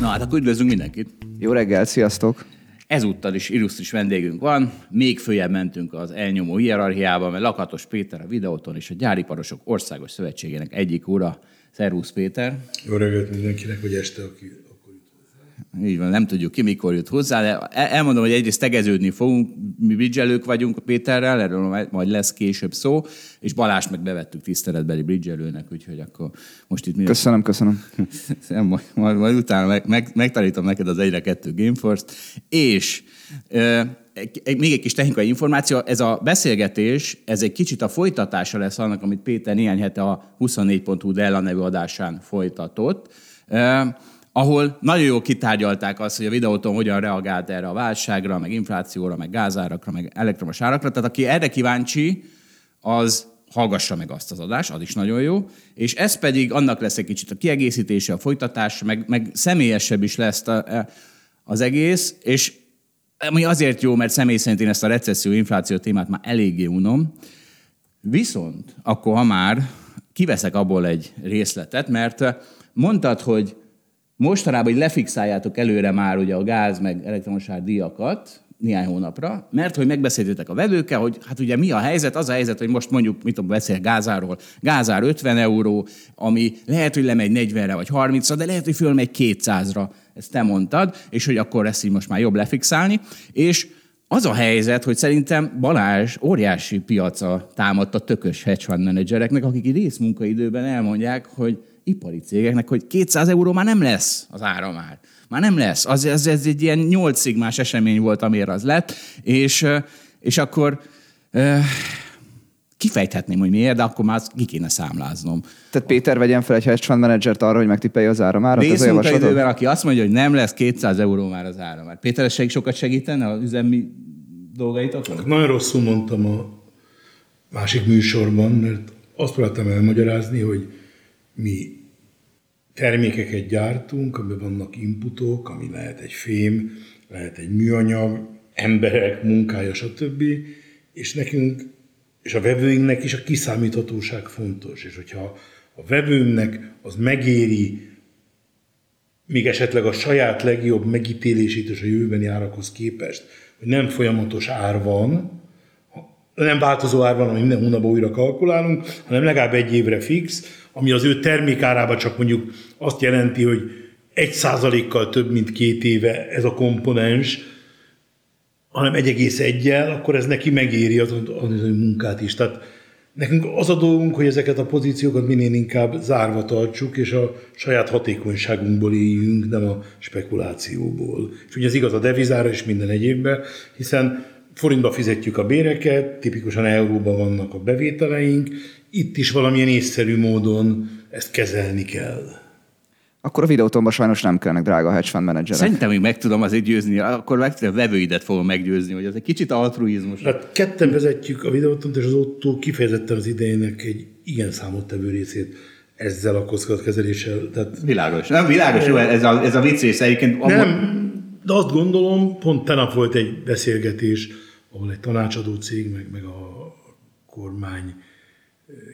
Na hát akkor üdvözlünk mindenkit. Jó reggel, sziasztok! Ezúttal is illusztris vendégünk van, még följebb mentünk az elnyomó hierarchiába, mert Lakatos Péter a videóton és a Gyáriparosok Országos Szövetségének egyik ura. Szervusz Péter! Jó reggelt mindenkinek, hogy este, aki így van, nem tudjuk ki, mikor jut hozzá, de elmondom, hogy egyrészt tegeződni fogunk, mi bridgelők vagyunk Péterrel, erről majd lesz később szó, és Balást meg bevettük tiszteletbeli bridgelőnek, úgyhogy akkor most itt... Köszönöm, köszönöm. majd, majd, majd utána meg, meg, megtanítom neked az egyre kettő Gameforce-t, és e, még egy kis technikai információ, ez a beszélgetés, ez egy kicsit a folytatása lesz annak, amit Péter néhány hete a 24.hu Della nevű adásán folytatott ahol nagyon jól kitárgyalták azt, hogy a videóton hogyan reagált erre a válságra, meg inflációra, meg gázárakra, meg elektromos árakra. Tehát aki erre kíváncsi, az hallgassa meg azt az adást, az is nagyon jó. És ez pedig annak lesz egy kicsit a kiegészítése, a folytatás, meg, meg személyesebb is lesz a, e, az egész, és ami azért jó, mert személy szerint én ezt a recesszió, infláció témát már eléggé unom. Viszont akkor, ha már kiveszek abból egy részletet, mert mondtad, hogy mostanában, hogy lefixáljátok előre már ugye a gáz meg elektromos díjakat, néhány hónapra, mert hogy megbeszéltétek a vevőkkel, hogy hát ugye mi a helyzet, az a helyzet, hogy most mondjuk, mit tudom, beszél gázáról, gázár 50 euró, ami lehet, hogy lemegy 40-re vagy 30-ra, de lehet, hogy fölmegy 200-ra, ezt te mondtad, és hogy akkor lesz így most már jobb lefixálni, és az a helyzet, hogy szerintem Balázs óriási piaca támadt a tökös hedge fund menedzsereknek, akik részmunkaidőben elmondják, hogy ipari cégeknek, hogy 200 euró már nem lesz az ára már. Már nem lesz. Az, az, ez egy ilyen 8 szigmás esemény volt, amire az lett, és, és akkor kifejthetném, hogy miért, de akkor már ki kéne számláznom. Tehát Péter vegyen fel egy hedge fund menedzsert arra, hogy megtippelje az áramárat? Részmunkaidőben, aki azt mondja, hogy nem lesz 200 euró már az áramár. Péter, ez sokat segítene az üzemi dolgaitokon? Nagyon rosszul mondtam a másik műsorban, mert azt próbáltam elmagyarázni, hogy mi termékeket gyártunk, amiben vannak inputok, ami lehet egy fém, lehet egy műanyag, emberek munkája, stb. És nekünk, és a vevőinknek is a kiszámíthatóság fontos. És hogyha a vevőnknek az megéri még esetleg a saját legjobb megítélését és a jövőbeni árakhoz képest, hogy nem folyamatos ár van, nem változó ár van, ami minden hónapban újra kalkulálunk, hanem legalább egy évre fix, ami az ő termékárába csak mondjuk azt jelenti, hogy egy százalékkal több, mint két éve ez a komponens, hanem egy egész egyel, akkor ez neki megéri az, az, az munkát is. Tehát nekünk az a dolgunk, hogy ezeket a pozíciókat minél inkább zárva tartsuk, és a saját hatékonyságunkból éljünk, nem a spekulációból. És ugye ez igaz a devizára és minden egyébben, hiszen forintba fizetjük a béreket, tipikusan euróban vannak a bevételeink, itt is valamilyen észszerű módon ezt kezelni kell. Akkor a videótomban sajnos nem kellnek drága hedge fund menedzserek. Szerintem még meg tudom azért győzni, akkor meg a vevőidet fogom meggyőzni, hogy ez egy kicsit altruizmus. Hát ketten vezetjük a videótomt, és az ott kifejezetten az idejének egy igen számottevő részét ezzel a kockázatkezeléssel. Tehát... Világos. Nem, világos, jó, ez a, ez a vicc része egyébként. Nem, de azt gondolom, pont tenap volt egy beszélgetés, ahol egy tanácsadó cég, meg, meg a kormány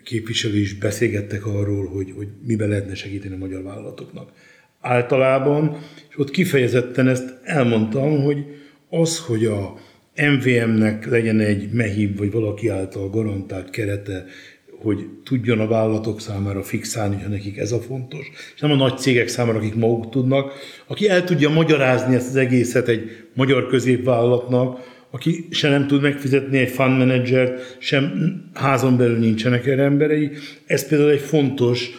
képviselő is beszélgettek arról, hogy, hogy miben lehetne segíteni a magyar vállalatoknak. Általában, és ott kifejezetten ezt elmondtam, hogy az, hogy a MVM-nek legyen egy mehív, vagy valaki által garantált kerete, hogy tudjon a vállalatok számára fixálni, ha nekik ez a fontos, és nem a nagy cégek számára, akik maguk tudnak, aki el tudja magyarázni ezt az egészet egy magyar középvállalatnak, aki se nem tud megfizetni egy fund managert, sem házon belül nincsenek erre emberei. Ez például egy fontos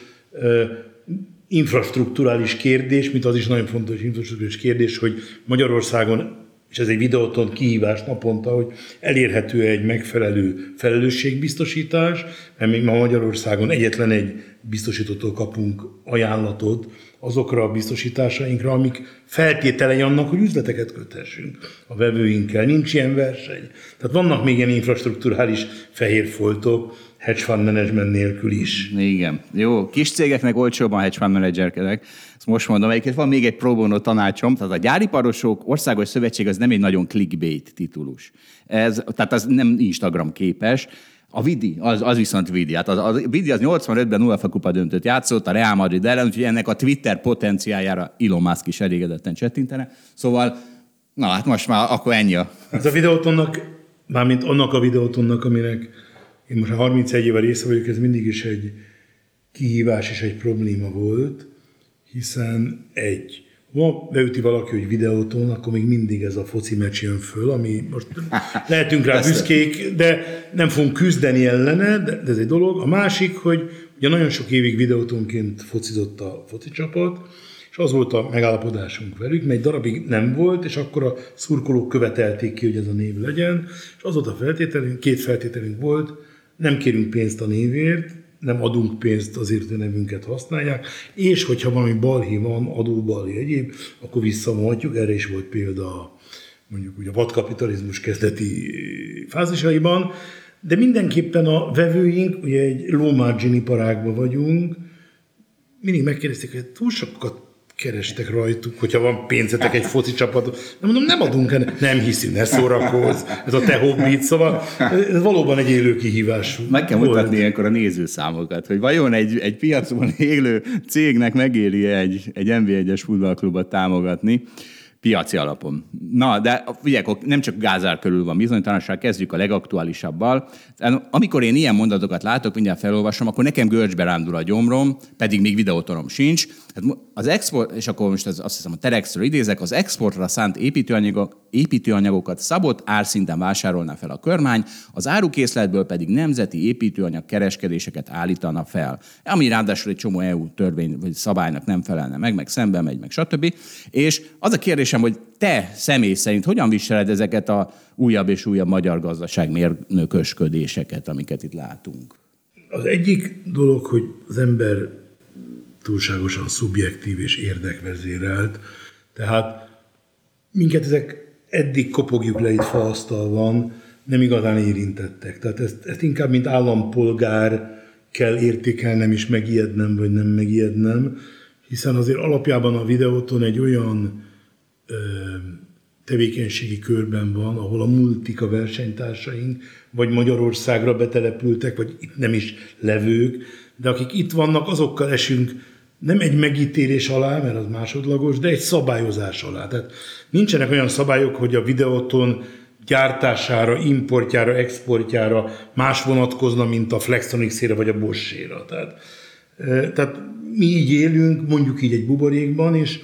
infrastruktúrális kérdés, mint az is nagyon fontos infrastruktúrális kérdés, hogy Magyarországon és ez egy videóton kihívás naponta, hogy elérhető egy megfelelő felelősségbiztosítás, mert még ma Magyarországon egyetlen egy biztosítótól kapunk ajánlatot azokra a biztosításainkra, amik feltételei annak, hogy üzleteket köthessünk a vevőinkkel. Nincs ilyen verseny. Tehát vannak még ilyen infrastruktúrális fehér foltok, hedge fund management nélkül is. Igen. Jó, kis cégeknek olcsóban hedge fund managerkedek. Ezt most mondom, egyébként van még egy pro bono tanácsom, tehát a gyáriparosok országos szövetség az nem egy nagyon clickbait titulus. Ez, tehát az nem Instagram képes, a Vidi, az, az viszont Vidi. Hát az, az Vidi az 85-ben UEFA kupa döntött játszott a Real Madrid ellen, úgyhogy ennek a Twitter potenciáljára Elon Musk is elégedetten csettintene. Szóval, na hát most már akkor ennyi a... Ez a videótonnak, mármint annak a videótonnak, aminek én most 31 éve része vagyok, ez mindig is egy kihívás és egy probléma volt, hiszen egy, ma beüti valaki, hogy videóton, akkor még mindig ez a foci meccs jön föl, ami most lehetünk rá büszkék, de nem fogunk küzdeni ellene, de ez egy dolog. A másik, hogy ugye nagyon sok évig videótonként focizott a foci csapat, és az volt a megállapodásunk velük, mert egy darabig nem volt, és akkor a szurkolók követelték ki, hogy ez a név legyen, és az volt a feltételünk, két feltételünk volt, nem kérünk pénzt a névért, nem adunk pénzt azért, hogy nevünket használják, és hogyha valami balhé van, adóbalhé egyéb, akkor visszamondjuk, erre is volt példa mondjuk ugye a vadkapitalizmus kezdeti fázisaiban, de mindenképpen a vevőink, ugye egy low margin iparágban vagyunk, mindig megkérdezték, hogy túl sokat kerestek rajtuk, hogyha van pénzetek egy foci csapatot. Nem mondom, nem adunk ennek. Nem hiszünk, ne szórakozz. Ez a te hobbit, szóval ez valóban egy élő kihívás. Meg kell volt. mutatni ilyenkor a nézőszámokat, hogy vajon egy, egy piacon élő cégnek megéri egy, egy NV1-es futballklubot támogatni piaci alapon. Na, de ugye, nem csak Gázár körül van bizonytalanság, kezdjük a legaktuálisabbal. Amikor én ilyen mondatokat látok, mindjárt felolvasom, akkor nekem görcsbe rándul a gyomrom, pedig még videótorom sincs. Hát az export, és akkor most az, azt hiszem a Terexről idézek, az exportra szánt építőanyagok, építőanyagokat szabott árszinten vásárolna fel a kormány, az árukészletből pedig nemzeti építőanyag kereskedéseket állítana fel. Ami ráadásul egy csomó EU törvény vagy szabálynak nem felelne meg, meg szembe megy, meg stb. És az a kérdésem, hogy te személy szerint hogyan viseled ezeket a újabb és újabb magyar gazdaság mérnökösködéseket, amiket itt látunk? Az egyik dolog, hogy az ember túlságosan szubjektív és érdekvezérelt. Tehát minket ezek eddig kopogjuk le itt faasztalban, nem igazán érintettek. Tehát ezt, ezt inkább, mint állampolgár kell értékelnem és megijednem, vagy nem megijednem, hiszen azért alapjában a videóton egy olyan tevékenységi körben van, ahol a multik, a versenytársaink, vagy Magyarországra betelepültek, vagy itt nem is levők, de akik itt vannak, azokkal esünk nem egy megítélés alá, mert az másodlagos, de egy szabályozás alá. Tehát nincsenek olyan szabályok, hogy a videóton gyártására, importjára, exportjára más vonatkozna, mint a Flextronics-ére vagy a Bosch-ére. Tehát, tehát mi így élünk, mondjuk így egy buborékban, és,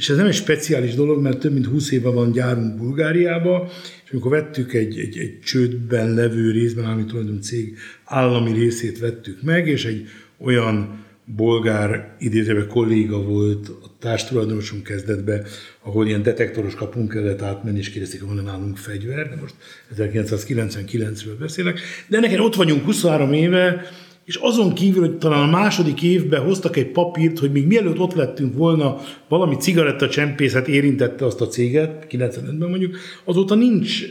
és ez nem egy speciális dolog, mert több mint 20 éve van gyárunk Bulgáriába, és amikor vettük egy, egy, egy csődben levő részben, állami tulajdon cég állami részét vettük meg, és egy olyan bolgár idézőben kolléga volt a társtulajdonosunk kezdetben, ahol ilyen detektoros kapunk kellett átmenni, és kérdezték, van nálunk fegyver, de most 1999-ről beszélek. De ennek ott vagyunk 23 éve, és azon kívül, hogy talán a második évben hoztak egy papírt, hogy még mielőtt ott lettünk volna, valami cigarettacsempészet érintette azt a céget, 95-ben mondjuk, azóta nincs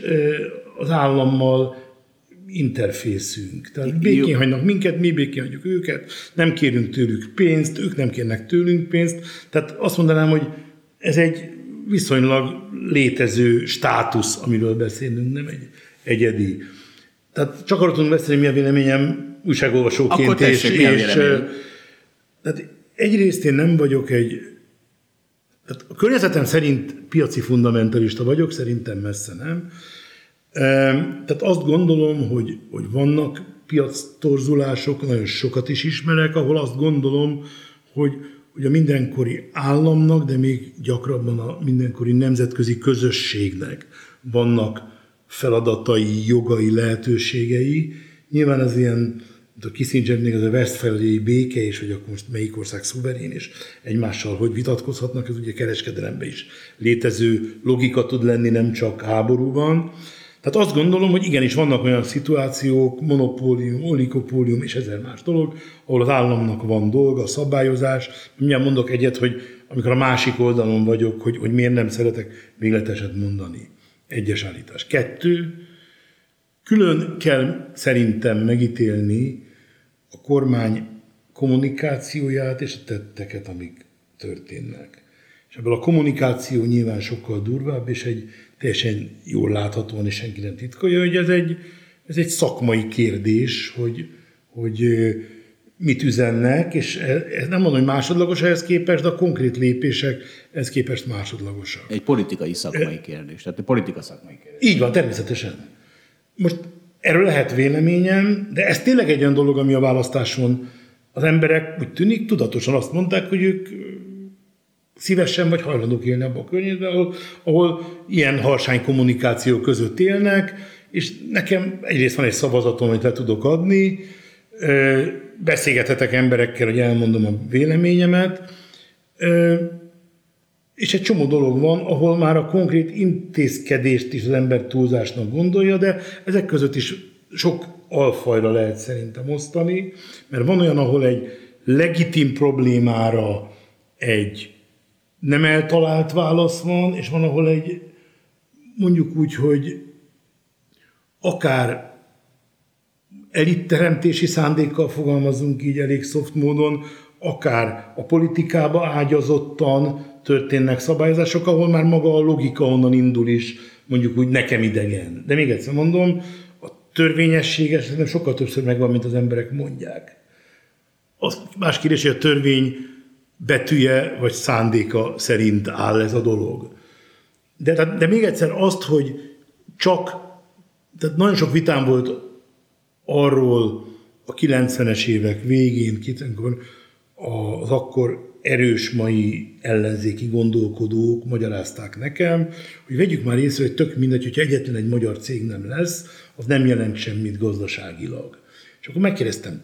az állammal interfészünk. Tehát békén hagynak minket, mi békén hagyjuk őket, nem kérünk tőlük pénzt, ők nem kérnek tőlünk pénzt. Tehát azt mondanám, hogy ez egy viszonylag létező státusz, amiről beszélünk, nem egy egyedi. Tehát csak arról tudunk beszélni, mi a véleményem újságolvasóként. Tessék, és, és tehát egyrészt én nem vagyok egy tehát a környezetem szerint piaci fundamentalista vagyok, szerintem messze nem. Tehát azt gondolom, hogy, hogy vannak piac torzulások, nagyon sokat is ismerek, ahol azt gondolom, hogy, hogy a mindenkori államnak, de még gyakrabban a mindenkori nemzetközi közösségnek vannak feladatai, jogai, lehetőségei. Nyilván ez ilyen a Kissingernél az a Westfali béke, és hogy akkor most melyik ország szuverén, és egymással hogy vitatkozhatnak, ez ugye kereskedelemben is létező logika tud lenni, nem csak háborúban. Tehát azt gondolom, hogy igenis vannak olyan szituációk, monopólium, oligopólium és ezer más dolog, ahol az államnak van dolga, szabályozás. Mindjárt mondok egyet, hogy amikor a másik oldalon vagyok, hogy, hogy miért nem szeretek végleteset mondani. Egyes állítás. Kettő, külön kell szerintem megítélni a kormány kommunikációját és a tetteket, amik történnek. És ebből a kommunikáció nyilván sokkal durvább, és egy teljesen jól láthatóan, és senki nem titkolja, hogy ez egy, ez egy szakmai kérdés, hogy, hogy mit üzennek, és ez nem mondom, hogy másodlagos ehhez képest, de a konkrét lépések ehhez képest másodlagosak. Egy politikai szakmai kérdés, tehát egy politika szakmai kérdés. Így van, természetesen. Most erről lehet véleményem, de ez tényleg egy olyan dolog, ami a választáson az emberek úgy tűnik tudatosan azt mondták, hogy ők szívesen vagy hajlandók élni abban a környezetben, ahol, ahol ilyen harsány kommunikáció között élnek, és nekem egyrészt van egy szavazatom, amit le tudok adni, beszélgethetek emberekkel, hogy elmondom a véleményemet, és egy csomó dolog van, ahol már a konkrét intézkedést is az ember túlzásnak gondolja, de ezek között is sok alfajra lehet szerintem osztani, mert van olyan, ahol egy legitim problémára egy nem eltalált válasz van, és van, ahol egy mondjuk úgy, hogy akár elitteremtési szándékkal fogalmazunk így elég szoft módon, akár a politikába ágyazottan történnek szabályozások, ahol már maga a logika onnan indul is, mondjuk úgy nekem idegen. De még egyszer mondom, a törvényessége szerintem sokkal többször megvan, mint az emberek mondják. Az más kérdés, hogy a törvény betűje vagy szándéka szerint áll ez a dolog. De, de még egyszer azt, hogy csak, tehát nagyon sok vitám volt arról a 90-es évek végén, az akkor erős mai ellenzéki gondolkodók magyarázták nekem, hogy vegyük már észre, hogy tök mindegy, hogyha egyetlen egy magyar cég nem lesz, az nem jelent semmit gazdaságilag. És akkor megkérdeztem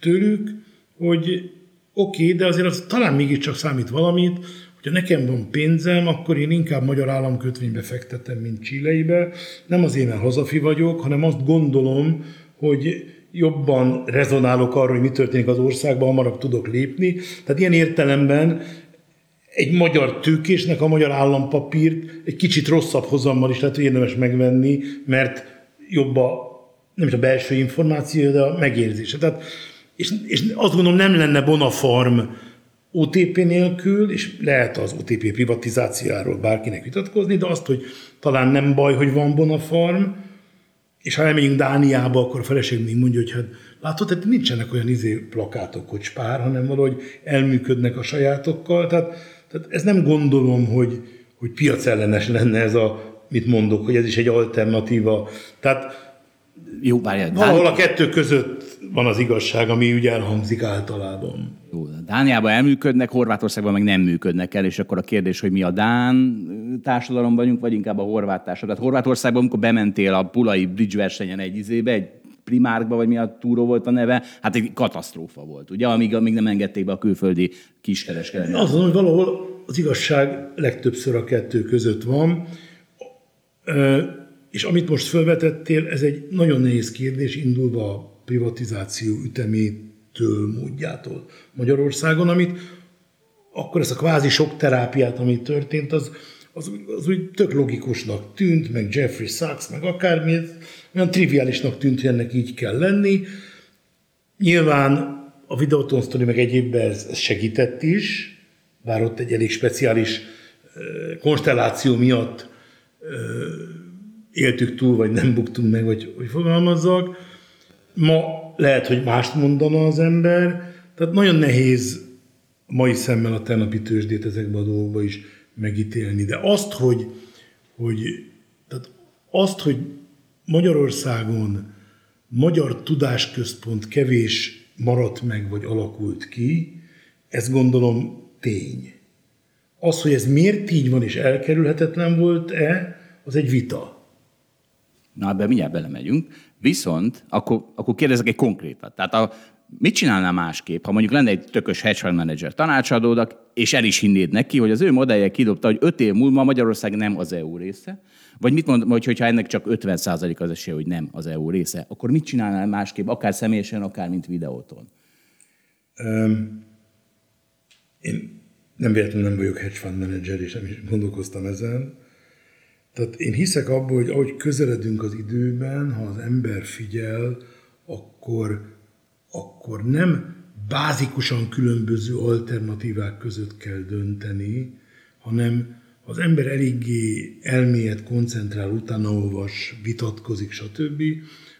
tőlük, hogy oké, okay, de azért az talán mégiscsak számít valamit, hogyha nekem van pénzem, akkor én inkább magyar államkötvénybe fektetem, mint Csilleibe. Nem azért, mert hazafi vagyok, hanem azt gondolom, hogy jobban rezonálok arról, hogy mi történik az országban, hamarabb tudok lépni. Tehát ilyen értelemben egy magyar tőkésnek a magyar állampapírt egy kicsit rosszabb hozammal is lehet, érdemes megvenni, mert jobb a, nem is a belső információ, de a megérzése. Tehát és, és azt gondolom nem lenne Bonafarm OTP nélkül, és lehet az OTP privatizációjáról bárkinek vitatkozni, de azt, hogy talán nem baj, hogy van Bonafarm, és ha elmegyünk Dániába, akkor a feleség még mondja, hogy hát látod, tehát nincsenek olyan izé plakátok, hogy spár, hanem valahogy elműködnek a sajátokkal. Tehát, tehát ez nem gondolom, hogy, hogy piacellenes lenne ez a, mit mondok, hogy ez is egy alternatíva. Tehát jó, várjál. Valahol a kettő között van az igazság, ami ugye elhangzik általában. Jó, Dániában elműködnek, Horvátországban meg nem működnek el, és akkor a kérdés, hogy mi a Dán társadalom vagyunk, vagy inkább a horvát társadalom. Tehát Horvátországban, amikor bementél a Pulai Bridge versenyen egy izébe, egy primárkba, vagy mi a túró volt a neve, hát egy katasztrófa volt, ugye, amíg, amíg nem engedték be a külföldi kiskereskedelmi. Azt mondom, hogy valahol az igazság legtöbbször a kettő között van. És amit most felvetettél, ez egy nagyon nehéz kérdés, indulva privatizáció ütemétől, módjától Magyarországon, amit akkor ez a kvázi sok terápiát, ami történt, az, az, az úgy tök logikusnak tűnt, meg Jeffrey Sachs, meg akármi, olyan triviálisnak tűnt, hogy ennek így kell lenni. Nyilván a Videoton Story meg egyébben ez, ez segített is, bár ott egy elég speciális konstelláció miatt éltük túl, vagy nem buktunk meg, vagy hogy fogalmazzak. Ma lehet, hogy mást mondana az ember, tehát nagyon nehéz mai szemmel a tenapi tőzsdét ezekben a dolgokban is megítélni. De azt, hogy, hogy, tehát azt, hogy Magyarországon magyar tudásközpont kevés maradt meg, vagy alakult ki, ez gondolom tény. Az, hogy ez miért így van és elkerülhetetlen volt-e, az egy vita. Na, ebben mindjárt belemegyünk. Viszont akkor, akkor kérdezek egy konkrétat. Tehát a, mit csinálnál másképp, ha mondjuk lenne egy tökös hedge fund manager tanácsadódak, és el is hinnéd neki, hogy az ő modellje kidobta, hogy öt év múlva Magyarország nem az EU része, vagy mit mond, hogy hogyha ennek csak 50% az esély, hogy nem az EU része, akkor mit csinálnál másképp, akár személyesen, akár mint videóton? Um, én nem véletlenül nem vagyok hedge fund manager, és nem is gondolkoztam ezen. Tehát én hiszek abban, hogy ahogy közeledünk az időben, ha az ember figyel, akkor, akkor nem bázikusan különböző alternatívák között kell dönteni, hanem az ember eléggé elmélyet koncentrál, utána olvas, vitatkozik, stb.,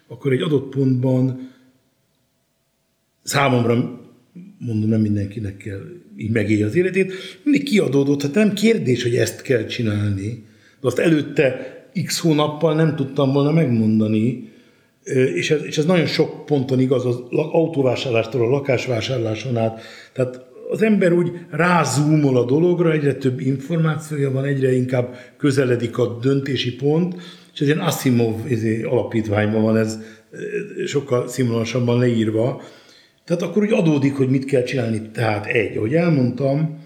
akkor egy adott pontban számomra, mondom, nem mindenkinek kell így megélni az életét, mindig kiadódott, hát nem kérdés, hogy ezt kell csinálni, de azt előtte x hónappal nem tudtam volna megmondani, és ez, és ez nagyon sok ponton igaz az autóvásárlástól a lakásvásárláson át. Tehát az ember úgy rázúmol a dologra, egyre több információja van, egyre inkább közeledik a döntési pont, és ez ilyen Asimov izé, alapítványban van ez sokkal színvonalasabban leírva. Tehát akkor úgy adódik, hogy mit kell csinálni. Tehát egy, ahogy elmondtam,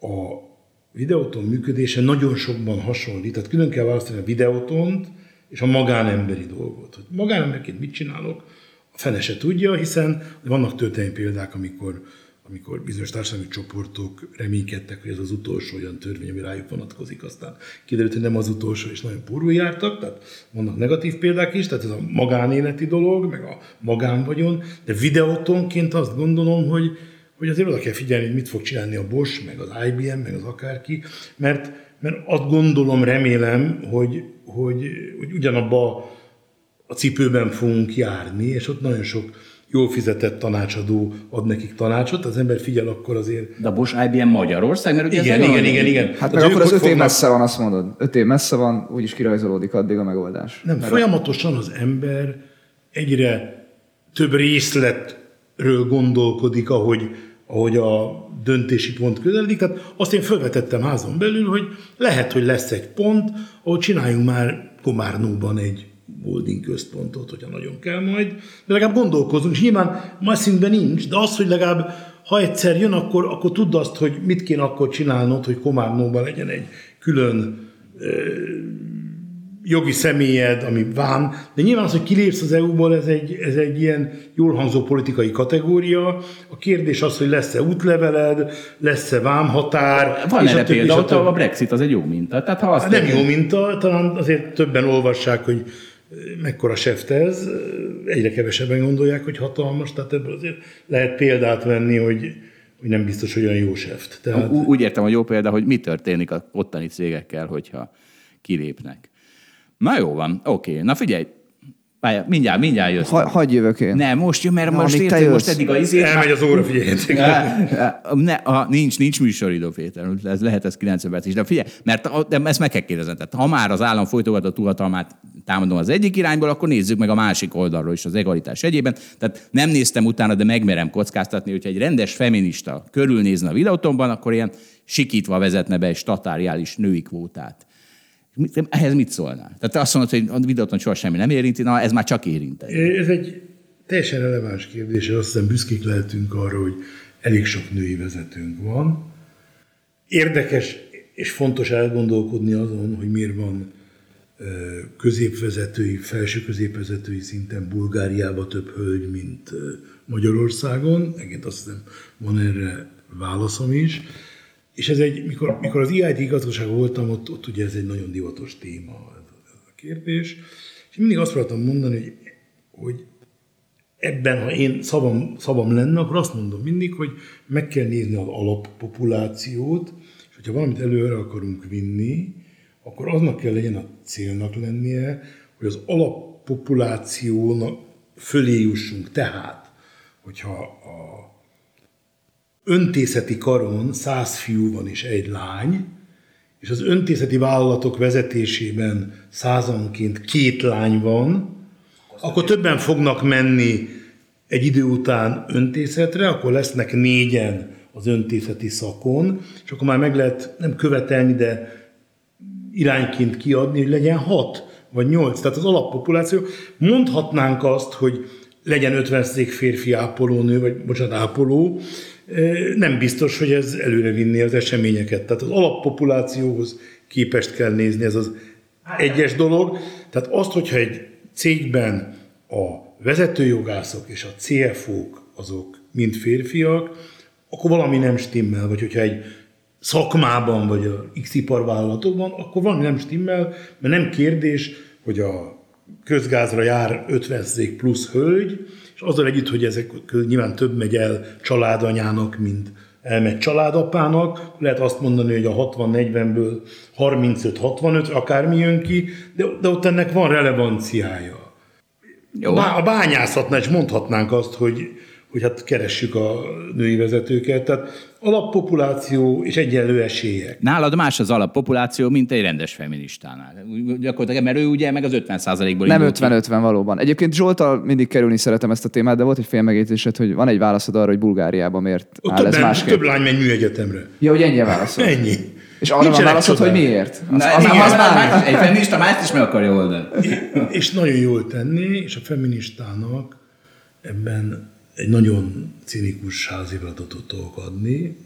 a videóton működése nagyon sokban hasonlít. Tehát külön kell választani a videótont és a magánemberi dolgot. Hogy magánemberként mit csinálok, a fene se tudja, hiszen vannak történelmi példák, amikor amikor bizonyos társadalmi csoportok reménykedtek, hogy ez az utolsó olyan törvény, ami rájuk vonatkozik, aztán kiderült, hogy nem az utolsó, és nagyon pórul jártak, tehát vannak negatív példák is, tehát ez a magánéleti dolog, meg a magánvagyon, de videótonként azt gondolom, hogy, hogy azért oda kell figyelni, hogy mit fog csinálni a Bosch, meg az IBM, meg az akárki, mert, mert azt gondolom, remélem, hogy, hogy, hogy ugyanabba a cipőben fogunk járni, és ott nagyon sok jól fizetett tanácsadó ad nekik tanácsot, az ember figyel akkor azért. De a Bosch IBM Magyarország, mert ugye igen, igen, igen, igen. Hát meg akkor az öt év messze van, azt mondod. Öt év messze van, úgyis kirajzolódik addig a megoldás. Nem, mert folyamatosan az ember egyre több részletről gondolkodik, ahogy, ahogy a döntési pont közeledik. Tehát azt én felvetettem házon belül, hogy lehet, hogy lesz egy pont, ahol csináljunk már Komárnóban egy holding központot, hogyha nagyon kell majd, de legalább gondolkozunk, és nyilván ma szintben nincs, de az, hogy legalább ha egyszer jön, akkor, akkor tudd azt, hogy mit kéne akkor csinálnod, hogy Komárnóban legyen egy külön jogi személyed, ami vám, de nyilván az, hogy kilépsz az EU-ból, ez egy, ez egy ilyen jól hangzó politikai kategória. A kérdés az, hogy lesz-e útleveled, lesz-e vámhatár. Van erre példa, a Brexit az egy jó minta. Tehát ha azt nem jó minta, talán azért többen olvassák, hogy mekkora seft ez, egyre kevesebben gondolják, hogy hatalmas, tehát ebből azért lehet példát venni, hogy, hogy nem biztos, hogy olyan jó seft. Tehát... Úgy értem, hogy jó példa, hogy mi történik a ottani cégekkel, hogyha kilépnek. Na jó van, oké. Okay. Na figyelj, Várja, mindjárt, mindjárt jössz. Ha, hagyj jövök én. Nem, most jön, mert Na, most érted, most eddig a izét... Elmegy az óra, figyeljetek. Ne, a, nincs, nincs műsoridő, Péter. Ez lehet ez 90 perc is. De figyelj, mert de ezt meg kell kérdezni. Tehát, ha már az állam folytogat a hatalmát támadom az egyik irányból, akkor nézzük meg a másik oldalról is az egalitás egyében. Tehát nem néztem utána, de megmerem kockáztatni, hogyha egy rendes feminista körülnézne a videótomban, akkor ilyen sikítva vezetne be egy statáriális női kvótát ehhez mit szólnál? Tehát te azt mondod, hogy a videóton soha semmi nem érinti, na ez már csak érint. Ez egy teljesen releváns kérdés, és azt hiszem büszkék lehetünk arra, hogy elég sok női vezetőnk van. Érdekes és fontos elgondolkodni azon, hogy miért van középvezetői, felső középvezetői szinten Bulgáriában több hölgy, mint Magyarországon. Egyébként azt hiszem, van erre válaszom is. És ez egy, mikor, mikor az IIT igazgatóság voltam, ott, ott ugye ez egy nagyon divatos téma, ez a kérdés. És mindig azt próbáltam mondani, hogy, hogy ebben, ha én szavam, szavam lenne, akkor azt mondom mindig, hogy meg kell nézni az alappopulációt, és hogyha valamit előre akarunk vinni, akkor aznak kell legyen a célnak lennie, hogy az alappopulációnak fölé jussunk. Tehát, hogyha öntészeti karon száz fiú van és egy lány, és az öntészeti vállalatok vezetésében százanként két lány van, akkor többen fognak menni egy idő után öntészetre, akkor lesznek négyen az öntészeti szakon, és akkor már meg lehet nem követelni, de irányként kiadni, hogy legyen hat vagy 8. Tehát az alappopuláció, mondhatnánk azt, hogy legyen 50 férfi ápolónő, vagy bocsánat, ápoló, nem biztos, hogy ez előre vinni az eseményeket. Tehát az alappopulációhoz képest kell nézni, ez az egyes dolog. Tehát azt, hogyha egy cégben a vezetőjogászok és a CFO-k azok mind férfiak, akkor valami nem stimmel, vagy hogyha egy szakmában, vagy a X iparvállalatokban, akkor valami nem stimmel, mert nem kérdés, hogy a közgázra jár 50 plusz hölgy, és azzal együtt, hogy ezek nyilván több megy el családanyának, mint elmegy családapának, lehet azt mondani, hogy a 60-40-ből 35-65 akármi jön ki, de, de ott ennek van relevanciája. Jó. A bányászatnál is mondhatnánk azt, hogy hogy hát keressük a női vezetőket. Tehát alappopuláció és egyenlő esélyek. Nálad más az alappopuláció, mint egy rendes feministánál. Gyakorlatilag, mert ő ugye meg az 50 ból Nem 50-50 valóban. Egyébként Zsoltal mindig kerülni szeretem ezt a témát, de volt egy félmegértésed, hogy van egy válaszod arra, hogy Bulgáriában miért Ott áll ez másképp. Több lány megy műegyetemre. Ja, hogy ennyi válaszol. ennyi. És arra van válaszod, hogy miért? Az, Na, az, igen, az, az már egy feminista mást is meg akarja oldani. És nagyon jól tenni, és a feministának ebben egy nagyon cinikus házi feladatot tudok adni.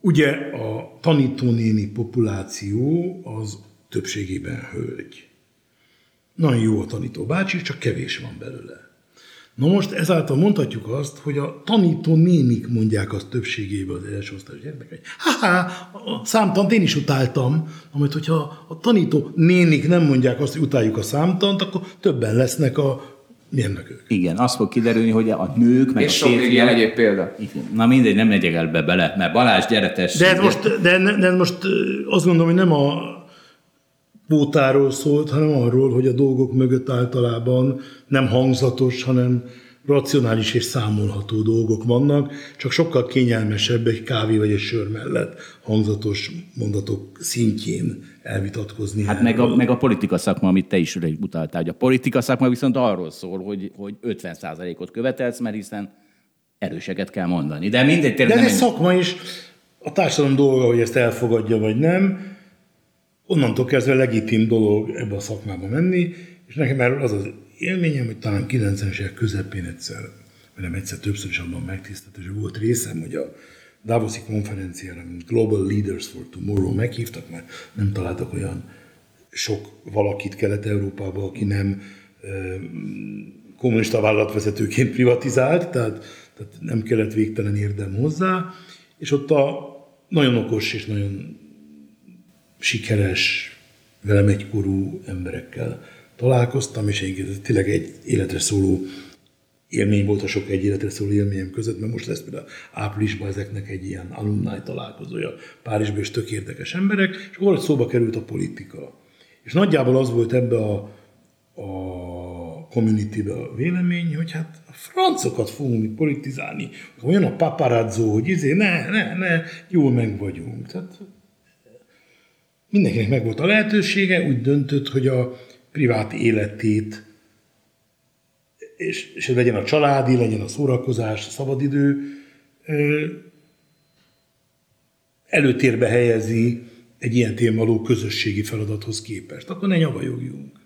Ugye a tanítónéni populáció az többségében hölgy. Nagyon jó a tanító bácsi, csak kevés van belőle. Na most ezáltal mondhatjuk azt, hogy a tanító nénik mondják azt többségében az első osztályos gyermek, hogy ha a számtant én is utáltam, amit hogyha a tanító nénik nem mondják azt, hogy utáljuk a számtant, akkor többen lesznek a mérnökök. Igen, azt fog kiderülni, hogy a nők, meg És a sok ilyen egyéb példa. Igen. Na mindegy, nem megyek el be bele, mert Balázs, gyeretes. De, most, de, de most azt gondolom, hogy nem a kvótáról szólt, hanem arról, hogy a dolgok mögött általában nem hangzatos, hanem racionális és számolható dolgok vannak, csak sokkal kényelmesebb egy kávé vagy egy sör mellett hangzatos mondatok szintjén elvitatkozni. Hát meg a, meg a politika szakma, amit te is utaltál, hogy a politika szakma viszont arról szól, hogy, hogy 50%-ot követelsz, mert hiszen erőseket kell mondani. De mindegy, De ez egy szakma is, a társadalom dolga, hogy ezt elfogadja vagy nem, onnantól kezdve legitim dolog ebbe a szakmába menni, és nekem már az az élményem, hogy talán 90-es évek közepén egyszer, vagy nem egyszer többször is abban megtiszteltes, hogy volt részem, hogy a Davoszi konferenciára, mint Global Leaders for Tomorrow meghívtak, mert nem találtak olyan sok valakit Kelet-Európában, aki nem kommunista vállalatvezetőként privatizált, tehát, tehát nem kellett végtelen érdem hozzá, és ott a nagyon okos és nagyon sikeres, velem egykorú emberekkel találkoztam, és én tényleg egy életre szóló élmény volt a sok egy életre szóló élményem között, mert most lesz például áprilisban ezeknek egy ilyen alumni találkozója. Párizsban is tök érdekes emberek, és akkor szóba került a politika. És nagyjából az volt ebbe a, a community a vélemény, hogy hát a francokat fogunk politizálni. Olyan a paparazzo, hogy izé, ne, ne, ne, jól meg vagyunk. Tehát mindenkinek megvolt a lehetősége, úgy döntött, hogy a privát életét és, és ez legyen a családi, legyen a szórakozás, a szabadidő, előtérbe helyezi egy ilyen témaló közösségi feladathoz képest. Akkor ne nyavajogjunk.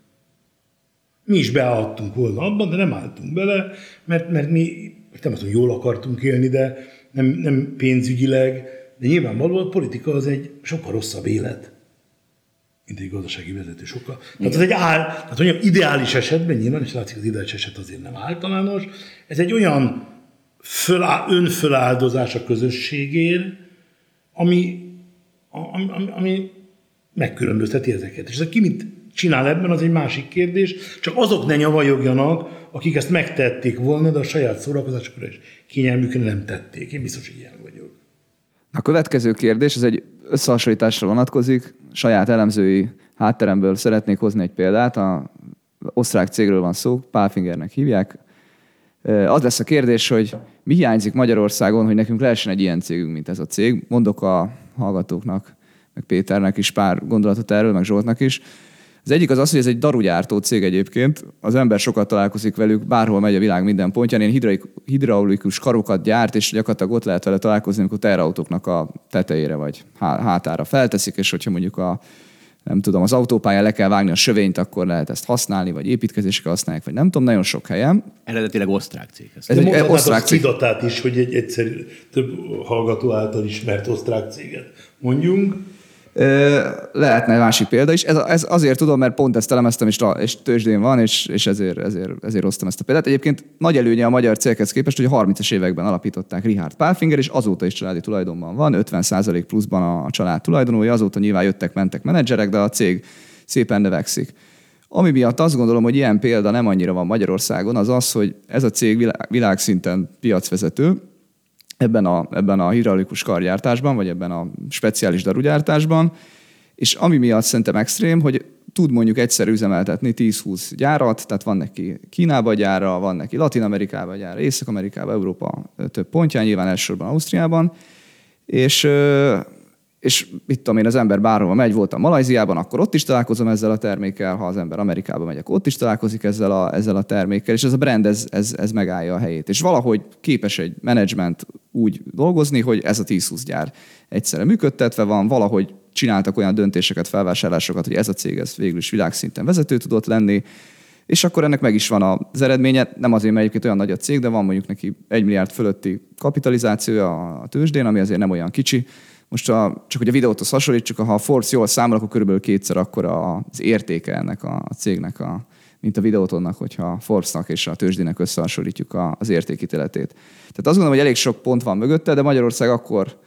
Mi is beállhattunk volna abban, de nem álltunk bele, mert, mert mi nem azt mondom, jól akartunk élni, de nem, nem pénzügyileg, de nyilvánvalóan a politika az egy sokkal rosszabb élet mint egy gazdasági vezető sokkal. Tehát ez egy áll, tehát olyan ideális esetben, nyilván, és látszik, az ideális eset azért nem általános, ez egy olyan fölá, önföláldozás a közösségért, ami, ami, ami, ami megkülönbözteti ezeket. És ez ki mit csinál ebben, az egy másik kérdés, csak azok ne nyavajogjanak, akik ezt megtették volna, de a saját szórakozásukra és kényelmükre nem tették. Én biztos, hogy ilyen vagyok. A következő kérdés, ez egy összehasonlításra vonatkozik. Saját elemzői hátteremből szeretnék hozni egy példát. A osztrák cégről van szó, Pálfingernek hívják. Az lesz a kérdés, hogy mi hiányzik Magyarországon, hogy nekünk lehessen egy ilyen cégünk, mint ez a cég. Mondok a hallgatóknak, meg Péternek is pár gondolatot erről, meg Zsoltnak is. Az egyik az az, hogy ez egy darugyártó cég egyébként, az ember sokat találkozik velük, bárhol megy a világ minden pontján, ilyen hidraulikus karokat gyárt, és gyakorlatilag ott lehet vele találkozni, amikor terautóknak a tetejére vagy hátára felteszik, és hogyha mondjuk a nem tudom, az autópályán le kell vágni a sövényt, akkor lehet ezt használni, vagy építkezésre használják, vagy nem tudom, nagyon sok helyen. Eredetileg osztrák cég. Ez, ez egy osztrák cég. is, hogy egy egyszer több hallgató által ismert osztrák céget mondjunk. Lehetne egy másik példa is. Ez, ez azért tudom, mert pont ezt elemeztem, és, és tőzsdén van, és, és ezért, ezért, ezért hoztam ezt a példát. Egyébként nagy előnye a magyar céghez képest, hogy a 30-es években alapították Richard Pálfinger, és azóta is családi tulajdonban van, 50% pluszban a család tulajdonúja, azóta nyilván jöttek, mentek menedzserek, de a cég szépen növekszik. Ami miatt azt gondolom, hogy ilyen példa nem annyira van Magyarországon, az az, hogy ez a cég világ, világszinten piacvezető, ebben a, ebben a hidraulikus kargyártásban, vagy ebben a speciális darugyártásban, és ami miatt szerintem extrém, hogy tud mondjuk egyszer üzemeltetni 10-20 gyárat, tehát van neki Kínába gyára, van neki Latin Amerikába gyára, Észak-Amerikába, Európa több pontján, nyilván elsősorban Ausztriában, és és mit tudom én, az ember bárhova megy, voltam Malajziában, akkor ott is találkozom ezzel a termékkel, ha az ember Amerikába megy, akkor ott is találkozik ezzel a, ezzel a termékkel, és ez a brand, ez, ez, ez megállja a helyét. És valahogy képes egy menedzsment úgy dolgozni, hogy ez a 10-20 gyár egyszerre működtetve van, valahogy csináltak olyan döntéseket, felvásárlásokat, hogy ez a cég ez végül is világszinten vezető tudott lenni, és akkor ennek meg is van az eredménye, nem azért, mert egyébként olyan nagy a cég, de van mondjuk neki egy milliárd fölötti kapitalizációja a tőzsdén, ami azért nem olyan kicsi, most a, csak hogy a videóthoz hasonlítsuk, ha a Force jól számol, akkor körülbelül kétszer akkor az értéke ennek a, a cégnek, a, mint a videótonnak, hogyha a Force-nak és a tőzsdének összehasonlítjuk a, az értékítéletét. Tehát azt gondolom, hogy elég sok pont van mögötte, de Magyarország akkor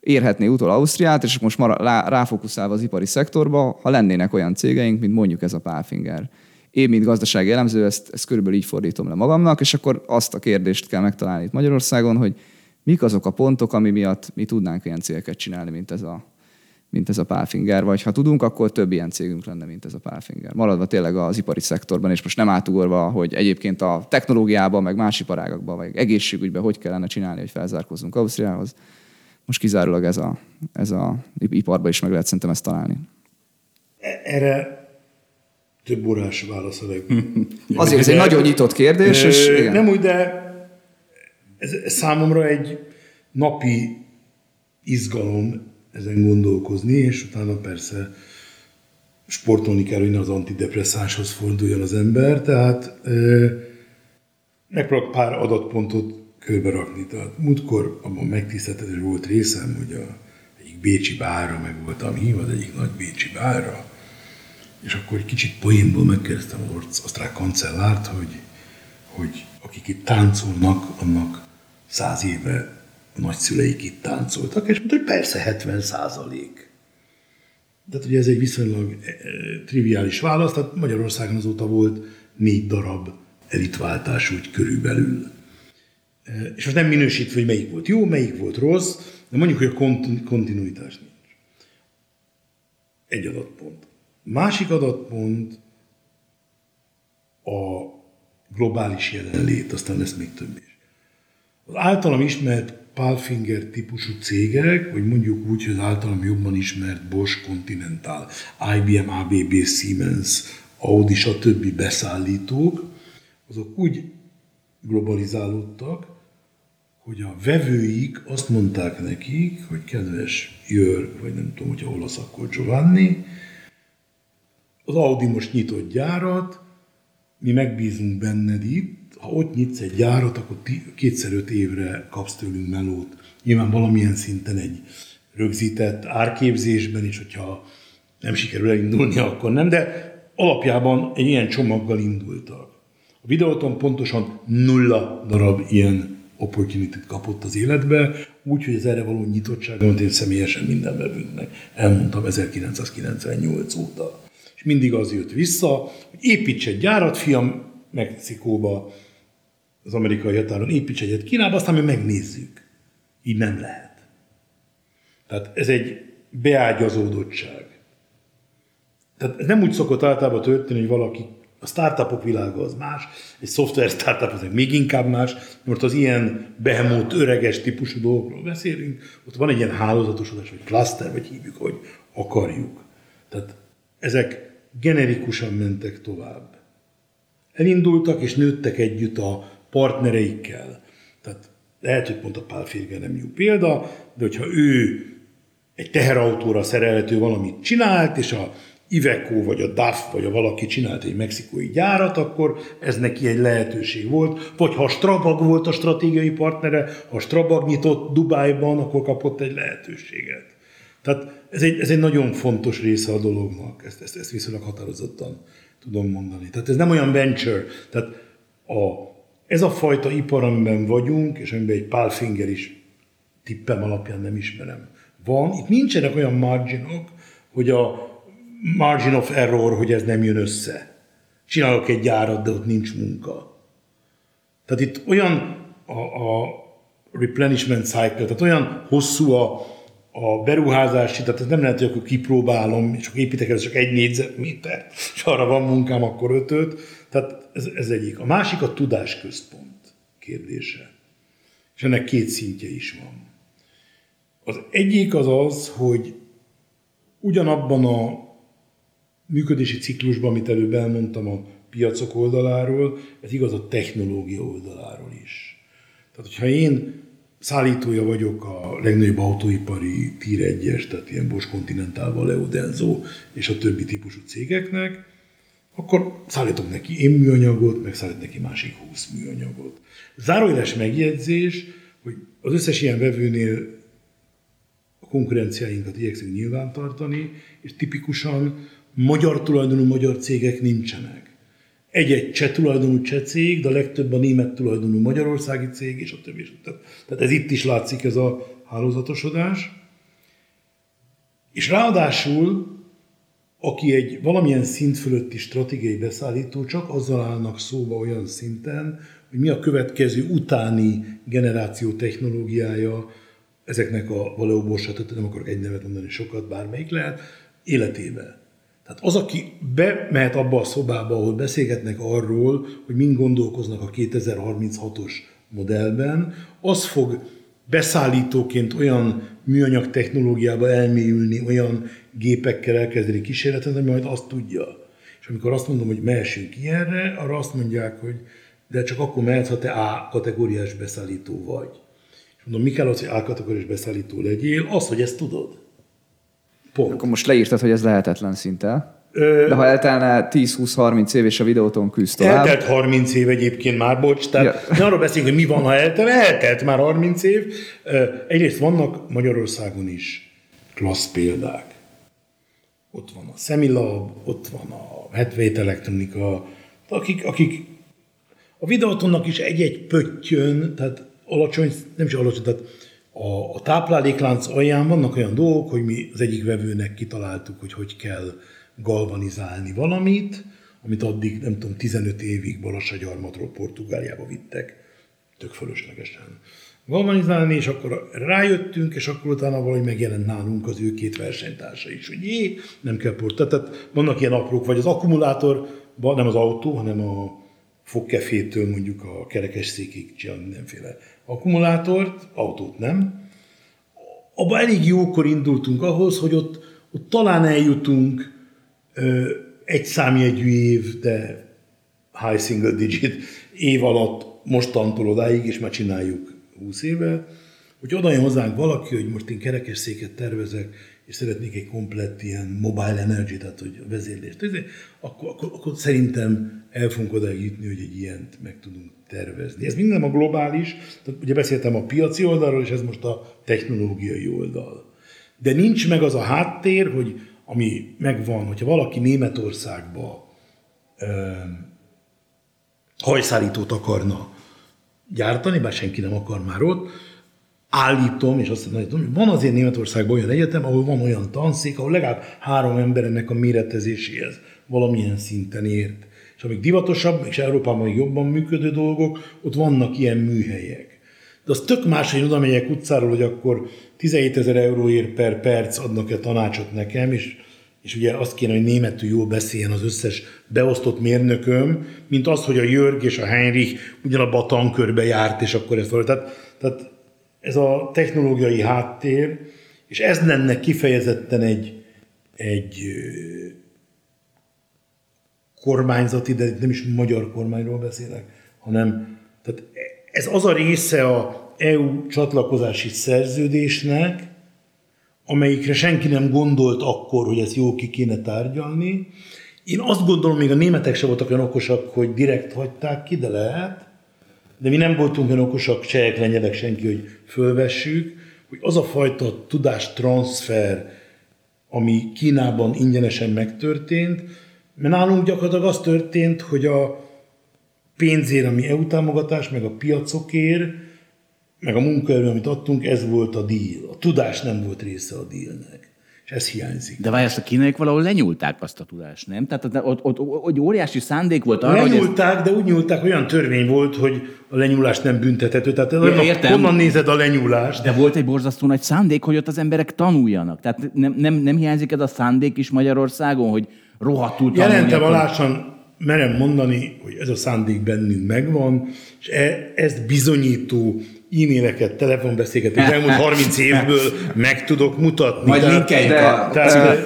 érhetné utol Ausztriát, és most már ráfókuszálva az ipari szektorba, ha lennének olyan cégeink, mint mondjuk ez a Pálfinger. Én, mint gazdasági elemző, ezt, ezt körülbelül így fordítom le magamnak, és akkor azt a kérdést kell megtalálni itt Magyarországon, hogy mik azok a pontok, ami miatt mi tudnánk ilyen cégeket csinálni, mint ez a, mint ez a Pálfinger, vagy ha tudunk, akkor több ilyen cégünk lenne, mint ez a Pálfinger. Maradva tényleg az ipari szektorban, és most nem átugorva, hogy egyébként a technológiában, meg más iparágakban, vagy egészségügyben hogy kellene csinálni, hogy felzárkozzunk Ausztriához. Most kizárólag ez a, ez a iparban is meg lehet szerintem ezt találni. Erre több órás válasz a. Azért ez egy nagyon nyitott kérdés, és igen. Nem úgy, de ez, számomra egy napi izgalom ezen gondolkozni, és utána persze sportolni kell, hogy az antidepresszáshoz forduljon az ember, tehát e, megpróbálok pár adatpontot körbe rakni. Tehát múltkor abban megtiszteltetés volt részem, hogy a egyik bécsi bárra meg voltam hívva, az egyik nagy bécsi bárra, és akkor egy kicsit poénból megkérdeztem az osztrák kancellárt, hogy, hogy akik itt táncolnak, annak száz éve nagyszüleik itt táncoltak, és mondta, hogy persze 70 százalék. Tehát ugye ez egy viszonylag e, e, triviális válasz, tehát Magyarországon azóta volt négy darab elitváltás úgy körülbelül. E, és most nem minősítve, hogy melyik volt jó, melyik volt rossz, de mondjuk, hogy a kontinuitás nincs. Egy adatpont. Másik adatpont a globális jelenlét, aztán lesz még több. Az általam ismert Palfinger típusú cégek, vagy mondjuk úgy, hogy az általam jobban ismert Bosch, Continental, IBM, ABB, Siemens, Audi, stb. beszállítók, azok úgy globalizálódtak, hogy a vevőik azt mondták nekik, hogy kedves Jör, vagy nem tudom, hogyha olasz, akkor Giovanni, az Audi most nyitott gyárat, mi megbízunk benned itt, ha ott nyitsz egy gyárat, akkor kétszer öt évre kapsz tőlünk melót. Nyilván valamilyen szinten egy rögzített árképzésben is, hogyha nem sikerül elindulni, akkor nem, de alapjában egy ilyen csomaggal indultak. A videóton pontosan nulla darab ilyen opportunity kapott az életbe, úgyhogy az erre való nyitottságomat én személyesen minden vevőnknek elmondtam 1998 óta. És mindig az jött vissza, hogy építs egy gyárat, fiam, Mexikóba, az amerikai határon építs egyet Kínába, aztán mi megnézzük. Így nem lehet. Tehát ez egy beágyazódottság. Tehát ez nem úgy szokott általában történni, hogy valaki a startupok világa az más, egy szoftver startup az még inkább más, mert az ilyen behemoth, öreges típusú dolgokról beszélünk, ott van egy ilyen hálózatosodás, vagy cluster, vagy hívjuk, hogy akarjuk. Tehát ezek generikusan mentek tovább. Elindultak és nőttek együtt a partnereikkel. Tehát lehet, hogy pont a Pál Férge nem jó példa, de hogyha ő egy teherautóra szerelhető valamit csinált, és a Iveco, vagy a DAF, vagy a valaki csinált egy mexikói gyárat, akkor ez neki egy lehetőség volt. Vagy ha Strabag volt a stratégiai partnere, ha Strabag nyitott Dubájban, akkor kapott egy lehetőséget. Tehát ez egy, ez egy nagyon fontos része a dolognak, ezt, ezt, ezt viszonylag határozottan tudom mondani. Tehát ez nem olyan venture, tehát a, ez a fajta ipar, amiben vagyunk, és amiben egy Pál Finger is tippem alapján nem ismerem, van, itt nincsenek olyan marginok, hogy a margin of error, hogy ez nem jön össze. Csinálok egy gyárat, de ott nincs munka. Tehát itt olyan a, a replenishment cycle, tehát olyan hosszú a, a beruházási, tehát ez nem lehet, hogy akkor kipróbálom, és akkor építek ez csak egy négyzetméter, és arra van munkám, akkor ötöt. Tehát ez, ez egyik. A másik a tudásközpont kérdése. És ennek két szintje is van. Az egyik az az, hogy ugyanabban a működési ciklusban, amit előbb elmondtam a piacok oldaláról, ez igaz a technológia oldaláról is. Tehát, hogyha én szállítója vagyok a legnagyobb autóipari Tier 1-es, tehát ilyen Bosch Continental, Valeo, Denso és a többi típusú cégeknek, akkor szállítok neki én műanyagot, meg szállít neki másik 20 műanyagot. Zárójeles megjegyzés, hogy az összes ilyen vevőnél a konkurenciáinkat igyekszünk nyilvántartani, és tipikusan magyar tulajdonú magyar cégek nincsenek. Egy-egy cseh tulajdonú cseh cég, de a legtöbb a német tulajdonú magyarországi cég, és. És a többi. Tehát ez itt is látszik ez a hálózatosodás. És ráadásul, aki egy valamilyen szint fölötti stratégiai beszállító, csak azzal állnak szóba olyan szinten, hogy mi a következő utáni generáció technológiája ezeknek a Valeo Borsat, nem akarok egy nevet mondani, sokat, bármelyik lehet, életében. Tehát az, aki bemehet abba a szobába, ahol beszélgetnek arról, hogy mind gondolkoznak a 2036-os modellben, az fog beszállítóként olyan műanyag technológiába elmélyülni, olyan gépekkel elkezdeni kísérletet, ami majd azt tudja. És amikor azt mondom, hogy mehessünk ilyenre, arra azt mondják, hogy de csak akkor mehetsz, ha te A kategóriás beszállító vagy. És mondom, mi kell az, hogy A kategóriás beszállító legyél? Az, hogy ezt tudod. Pont. Akkor most leírtad, hogy ez lehetetlen szinte. De ha eltelne 10-20-30 év, és a videóton küzd tovább... Eltelt 30 év egyébként már, bocs, tehát ja. ne arról beszélünk, hogy mi van, ha eltelt, eltelt már 30 év. Egyrészt vannak Magyarországon is klassz példák. Ott van a Semilab, ott van a Hetvét Elektronika, akik, akik a videótonnak is egy-egy pöttyön, tehát alacsony, nem is alacsony, tehát a, a tápláléklánc alján vannak olyan dolgok, hogy mi az egyik vevőnek kitaláltuk, hogy hogy kell galvanizálni valamit, amit addig, nem tudom, 15 évig Balassagyarmatról Portugáliába vittek, tök fölöslegesen galvanizálni, és akkor rájöttünk, és akkor utána valahogy megjelent nálunk az ő két versenytársa is, hogy jé, nem kell port. Tehát vannak ilyen aprók, vagy az akkumulátor, nem az autó, hanem a fogkefétől mondjuk a kerekes székig csinál mindenféle akkumulátort, autót nem. Abba elég jókor indultunk ahhoz, hogy ott, ott talán eljutunk egy számjegyű év, de high single digit év alatt mostantól odáig, és már csináljuk 20 éve, hogy oda jön hozzánk valaki, hogy most én kerekesszéket tervezek, és szeretnék egy komplett ilyen mobile energy, tehát hogy a vezérlést, akkor, akkor, akkor szerintem el fogunk oda jutni, hogy egy ilyent meg tudunk tervezni. Ez minden a globális, tehát ugye beszéltem a piaci oldalról, és ez most a technológiai oldal. De nincs meg az a háttér, hogy ami megvan, hogyha valaki Németországba ö, hajszállítót akarna gyártani, bár senki nem akar már ott, állítom, és azt mondom, hogy van azért Németországban olyan egyetem, ahol van olyan tanszék, ahol legalább három ember ennek a méretezéséhez valamilyen szinten ért. És amik divatosabb, és Európában még jobban működő dolgok, ott vannak ilyen műhelyek. De az tök más, hogy oda megyek utcáról, hogy akkor 17 ezer euróért per perc adnak-e tanácsot nekem, és, és ugye azt kéne, hogy németül jól beszéljen az összes beosztott mérnököm, mint az, hogy a Jörg és a Heinrich ugyanabba a tankörbe járt, és akkor ezt tehát, tehát ez a technológiai háttér, és ez lenne kifejezetten egy, egy kormányzati, de nem is magyar kormányról beszélek, hanem tehát ez az a része a EU csatlakozási szerződésnek, amelyikre senki nem gondolt akkor, hogy ezt jó ki kéne tárgyalni. Én azt gondolom, még a németek se voltak olyan okosak, hogy direkt hagyták ki, de lehet. De mi nem voltunk olyan okosak, csehek, lengyelek, senki, hogy fölvessük, hogy az a fajta tudástranszfer, ami Kínában ingyenesen megtörtént, mert nálunk gyakorlatilag az történt, hogy a pénzért, ami EU támogatás, meg a piacokért, meg a munkaerő, amit adtunk, ez volt a deal. A tudás nem volt része a dealnek. És ez hiányzik. De várj, ezt a kínaiak valahol lenyúlták azt a tudást, nem? Tehát ott, ott, ott, ott óriási szándék volt arra, Lenyúlták, hogy ez... de úgy nyúlták, olyan törvény volt, hogy a lenyúlás nem büntethető. Tehát ja, értem, honnan nézed a lenyúlást? De volt egy borzasztó nagy szándék, hogy ott az emberek tanuljanak. Tehát nem, nem, nem hiányzik ez a szándék is Magyarországon, hogy rohadtul tanuljanak. Jelentem alásan merem mondani, hogy ez a szándék bennünk megvan, és e, ezt bizonyító e-maileket, telefonbeszélgetést elmúlt 30 évből meg tudok mutatni. Majd linkeljük a... Tehát,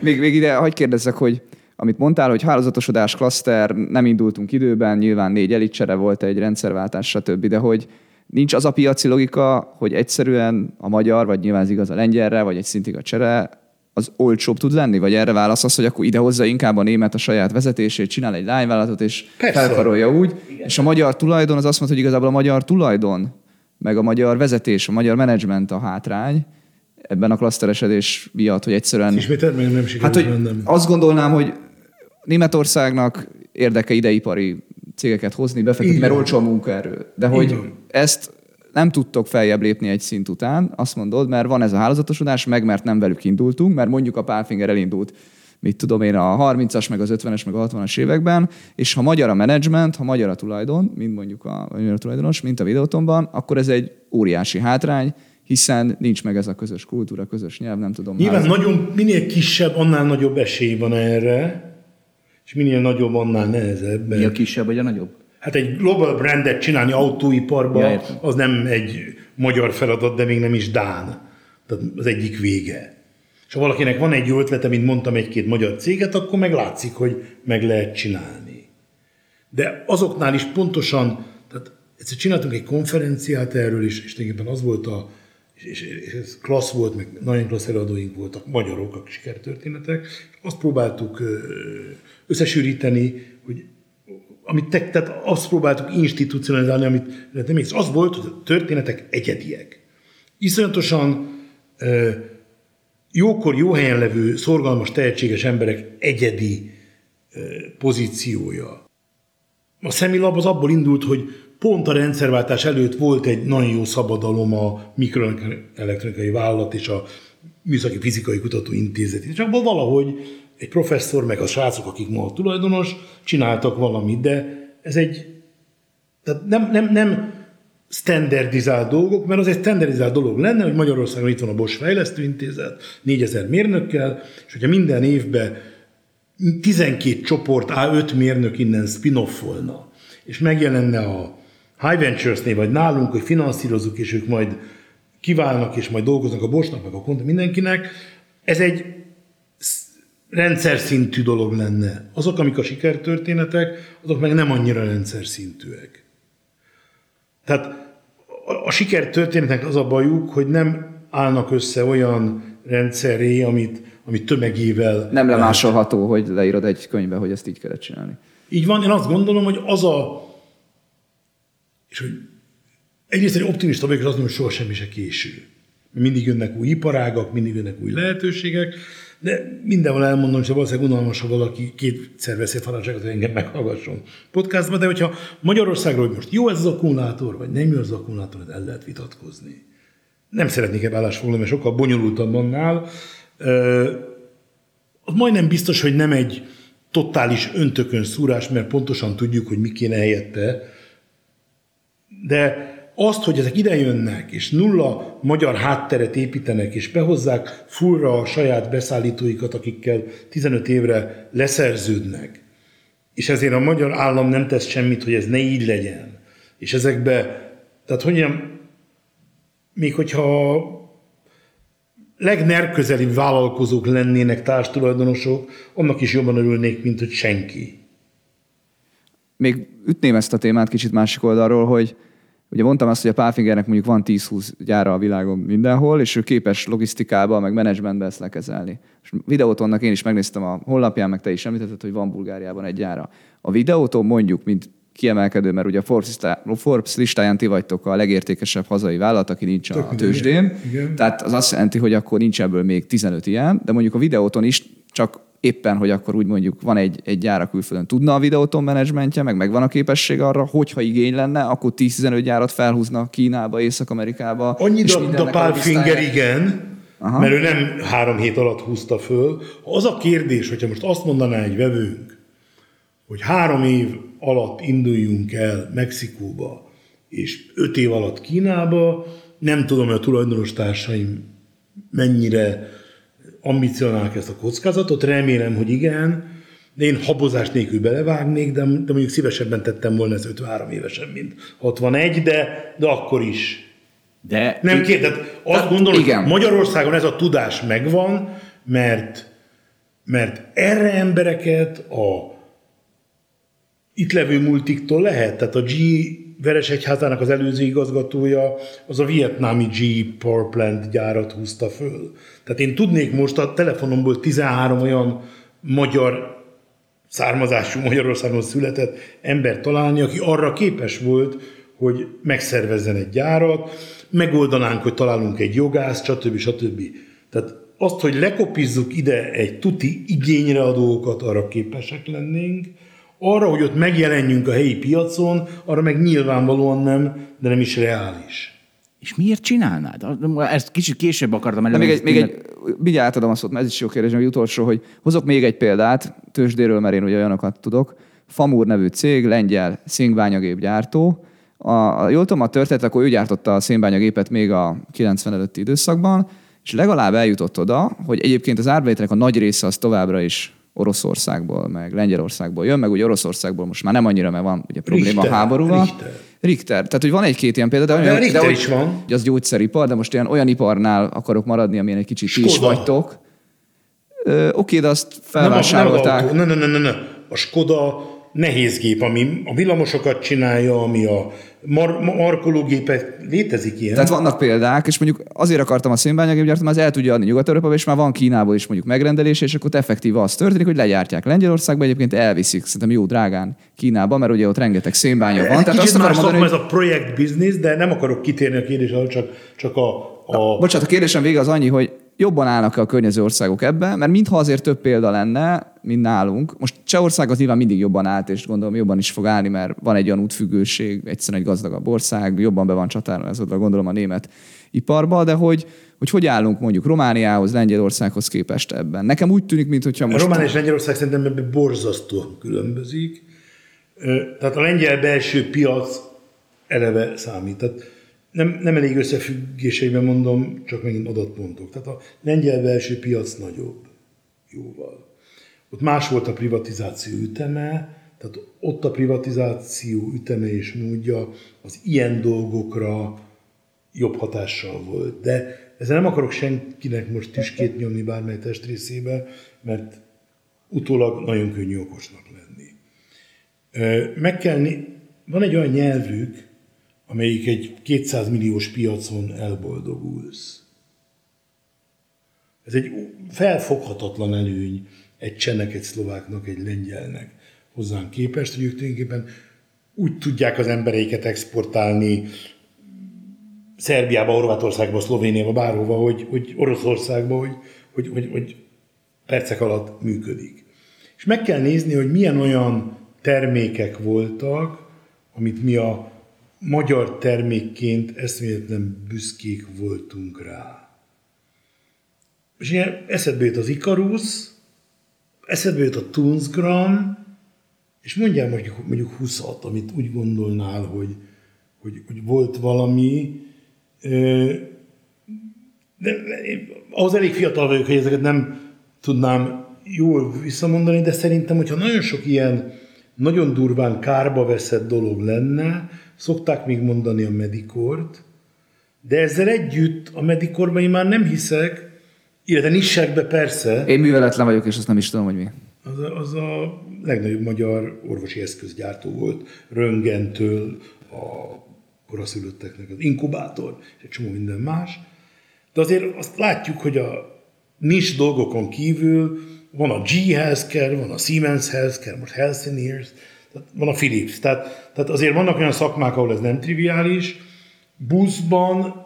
még, még ide, hagyd kérdezzek, hogy amit mondtál, hogy hálózatosodás, klaszter, nem indultunk időben, nyilván négy elitcsere volt, egy rendszerváltás, stb., de hogy nincs az a piaci logika, hogy egyszerűen a magyar, vagy nyilván ez igaz a lengyelre, vagy egy szintig a csere, az olcsóbb tud lenni? Vagy erre válasz az, hogy akkor idehozza inkább a német a saját vezetését, csinál egy lányvállalatot, és Persze. felkarolja úgy, Igen. és a magyar tulajdon az azt mondta, hogy igazából a magyar tulajdon, meg a magyar vezetés, a magyar menedzsment a hátrány, ebben a klaszteresedés miatt, hogy egyszerűen... Ismételten meg nem hát, hogy nem. Azt gondolnám, hogy Németországnak érdeke ideipari cégeket hozni, befektetni, mert olcsó a munkaerő. De hogy ezt nem tudtok feljebb lépni egy szint után, azt mondod, mert van ez a hálózatosodás, meg mert nem velük indultunk, mert mondjuk a Pálfinger elindult mit tudom én, a 30-as, meg az 50-es, meg a 60-as években, és ha magyar a menedzsment, ha magyar a tulajdon, mint mondjuk a magyar tulajdonos, mint a videótonban, akkor ez egy óriási hátrány, hiszen nincs meg ez a közös kultúra, közös nyelv, nem tudom. Nyilván nagyon, minél kisebb, annál nagyobb esély van erre, és minél nagyobb, annál nehezebb. Mi a kisebb, vagy a nagyobb? Hát egy global brandet csinálni autóiparban, ja, az nem egy magyar feladat, de még nem is Dán. Tehát az egyik vége. És ha valakinek van egy jó ötlete, mint mondtam, egy-két magyar céget, akkor meg látszik, hogy meg lehet csinálni. De azoknál is pontosan, tehát egyszer csináltunk egy konferenciát erről, és, és tulajdonképpen az volt a, és, és, és ez klassz volt, meg nagyon klassz előadóink voltak, magyarok, a sikertörténetek, azt próbáltuk összesűríteni, hogy amit te, tehát azt próbáltuk institucionalizálni, amit nem és az volt, hogy a történetek egyediek. Iszonyatosan jókor, jó helyen levő, szorgalmas, tehetséges emberek egyedi pozíciója. A szemilab az abból indult, hogy pont a rendszerváltás előtt volt egy nagyon jó szabadalom a mikroelektronikai vállalat és a Műszaki Fizikai Kutatóintézet. És abból valahogy egy professzor, meg a srácok, akik ma a tulajdonos, csináltak valamit, de ez egy, tehát nem, nem, nem standardizált dolgok, mert az egy standardizált dolog lenne, hogy Magyarországon itt van a Bosch Fejlesztőintézet, 4000 mérnökkel, és hogyha minden évben 12 csoport A5 mérnök innen spin-offolna, és megjelenne a High Ventures-nél, vagy nálunk, hogy finanszírozunk, és ők majd kiválnak, és majd dolgoznak a Boschnak, meg a Konta mindenkinek, ez egy rendszer szintű dolog lenne. Azok, amik a sikertörténetek, azok meg nem annyira rendszer szintűek. Tehát a, a sikertörténetnek az a bajuk, hogy nem állnak össze olyan rendszeré, amit, amit tömegével... Nem lemásolható, hogy leírod egy könyvbe, hogy ezt így kellett csinálni. Így van, én azt gondolom, hogy az a... És hogy egyrészt egy optimista vagyok, és azt mondom, hogy soha semmi se késő. Mindig jönnek új iparágak, mindig jönnek új lehetőségek, de mindenhol elmondom, hogy valószínűleg unalmas, ha valaki kétszer veszi tanácsokat, hogy engem meghallgasson podcastban, de hogyha Magyarországról, hogy most jó ez az akkumulátor, vagy nem jó az akkumulátor, ez el lehet vitatkozni. Nem szeretnék ebbe állásfoglalni, mert sokkal bonyolultabb annál. Az majdnem biztos, hogy nem egy totális öntökön szúrás, mert pontosan tudjuk, hogy mi kéne helyette, de azt, hogy ezek idejönnek, és nulla magyar hátteret építenek, és behozzák fullra a saját beszállítóikat, akikkel 15 évre leszerződnek, és ezért a magyar állam nem tesz semmit, hogy ez ne így legyen. És ezekbe, tehát hogy mondjam, még hogyha legnerközelibb vállalkozók lennének társtulajdonosok, annak is jobban örülnék, mint hogy senki. még ütném ezt a témát kicsit másik oldalról, hogy ugye mondtam azt, hogy a Pálfingernek mondjuk van 10-20 gyára a világon mindenhol, és ő képes logisztikába, meg menedzsmentbe ezt lekezelni. És videótonnak én is megnéztem a honlapján, meg te is említetted, hogy van Bulgáriában egy gyára. A videóton mondjuk, mint kiemelkedő, mert ugye a Forbes, listá, Forbes listáján ti vagytok a legértékesebb hazai vállalat, aki nincs a Tök tőzsdén. igen. Tehát az azt jelenti, hogy akkor nincs ebből még 15 ilyen, de mondjuk a videóton is csak éppen, hogy akkor úgy mondjuk van egy, egy gyár a külföldön, tudna a videóton menedzsmentje, meg megvan a képesség arra, hogyha igény lenne, akkor 10-15 gyárat felhúzna Kínába, Észak-Amerikába. Annyit és a, a mindennek Pál logisztáját- Finger igen, Aha. Aha. mert ő nem három hét alatt húzta föl. Az a kérdés, hogyha most azt mondaná egy vevőnk, hogy három év alatt induljunk el Mexikóba, és öt év alatt Kínába, nem tudom, hogy a tulajdonos társaim mennyire ambicionálják ezt a kockázatot, remélem, hogy igen, de én habozás nélkül belevágnék, de, de mondjuk szívesebben tettem volna ez 53 évesen, mint 61, de, de akkor is. De Nem két, tehát azt gondolom, igen. hogy Magyarországon ez a tudás megvan, mert, mert erre embereket a itt levő multiktól lehet. Tehát a G Veresegyházának az előző igazgatója az a vietnámi G Power Plant gyárat húzta föl. Tehát én tudnék most a telefonomból 13 olyan magyar származású Magyarországon született ember találni, aki arra képes volt, hogy megszervezzen egy gyárat, megoldanánk, hogy találunk egy jogász, stb. stb. Tehát azt, hogy lekopizzuk ide egy tuti igényre a dolgokat, arra képesek lennénk, arra, hogy ott megjelenjünk a helyi piacon, arra meg nyilvánvalóan nem, de nem is reális. És miért csinálnád? Ezt kicsit később akartam előbb. még egy, még egy, mindjárt átadom a szót, mert ez is jó kérdés, hogy utolsó, hogy hozok még egy példát, tőzsdéről, mert én ugye olyanokat tudok. Famur nevű cég, lengyel szénbányagépgyártó. A, jól tudom, a történet, akkor ő gyártotta a szénbányagépet még a 90 előtti időszakban, és legalább eljutott oda, hogy egyébként az árbevételek a nagy része az továbbra is Oroszországból, meg Lengyelországból jön, meg ugye Oroszországból most már nem annyira, mert van ugye probléma Richter, a háborúval. Richter. Richter. Tehát, hogy van egy-két ilyen példa, de, olyan, Richter de is van. hogy az gyógyszeripar, de most ilyen olyan iparnál akarok maradni, amilyen egy kicsit ti is Skoda. vagytok. Ö, Oké, de azt Nem, nem, felvásárolták. autó, ne, ne, ne, ne, ne. A Skoda nehéz gép, ami a villamosokat csinálja, ami a mar- markológépet, létezik ilyen. Tehát vannak példák, és mondjuk azért akartam a szénbányagépgyártót, mert az el tudja adni Nyugat-Európába, és már van Kínából is mondjuk megrendelés, és akkor effektív az történik, hogy legyártják Lengyelországba, egyébként elviszik, szerintem jó drágán Kínába, mert ugye ott rengeteg szénbánya van. Ez kicsit azt más mondani, ez a projekt business, de nem akarok kitérni a kérdésre, csak, csak a, a Bocsánat, a kérdésem vége az annyi, hogy jobban állnak-e a környező országok ebbe, mert mintha azért több példa lenne, mint nálunk. Most Csehország az nyilván mindig jobban állt, és gondolom jobban is fog állni, mert van egy olyan útfüggőség, egyszerűen egy gazdagabb ország, jobban be van csatározódva, gondolom a német iparba, de hogy, hogy hogy állunk mondjuk Romániához, Lengyelországhoz képest ebben. Nekem úgy tűnik, mintha A most... Román és Lengyelország szerintem ebben borzasztóan különbözik. Tehát a lengyel belső piac eleve számít. Tehát nem, nem elég összefüggéseiben mondom, csak megint adatpontok. Tehát a lengyel belső piac nagyobb, jóval. Ott más volt a privatizáció üteme, tehát ott a privatizáció üteme és módja az ilyen dolgokra jobb hatással volt. De ezzel nem akarok senkinek most tüskét nyomni bármely testrészébe, mert utólag nagyon könnyű okosnak lenni. Meg kell van egy olyan nyelvük, amelyik egy 200 milliós piacon elboldogulsz. Ez egy felfoghatatlan előny egy csennek, egy szlováknak, egy lengyelnek hozzánk képest, hogy ők tulajdonképpen úgy tudják az embereiket exportálni Szerbiába, Horvátországba, Szlovéniába, bárhova, hogy, hogy Oroszországba, hogy, hogy, hogy, hogy percek alatt működik. És meg kell nézni, hogy milyen olyan termékek voltak, amit mi a magyar termékként eszméletlen büszkék voltunk rá. És ilyen eszedbe jött az Icarus, eszedbe jött a Tunsgram, és mondjál mondjuk, mondjuk 20 amit úgy gondolnál, hogy, hogy, hogy volt valami, de ahhoz elég fiatal vagyok, hogy ezeket nem tudnám jól visszamondani, de szerintem, hogyha nagyon sok ilyen nagyon durván kárba veszett dolog lenne, szokták még mondani a medikort, de ezzel együtt a medikorban én már nem hiszek, illetve nissek be persze, Én műveletlen vagyok, és azt nem is tudom, hogy mi. az a, az a legnagyobb magyar orvosi eszközgyártó volt, röngentől a koraszülötteknek az inkubátor, és egy csomó minden más. De azért azt látjuk, hogy a nis dolgokon kívül van a G Healthcare, van a Siemens Healthcare, most Healthineers, van a Philips. Tehát, tehát azért vannak olyan szakmák, ahol ez nem triviális. Buszban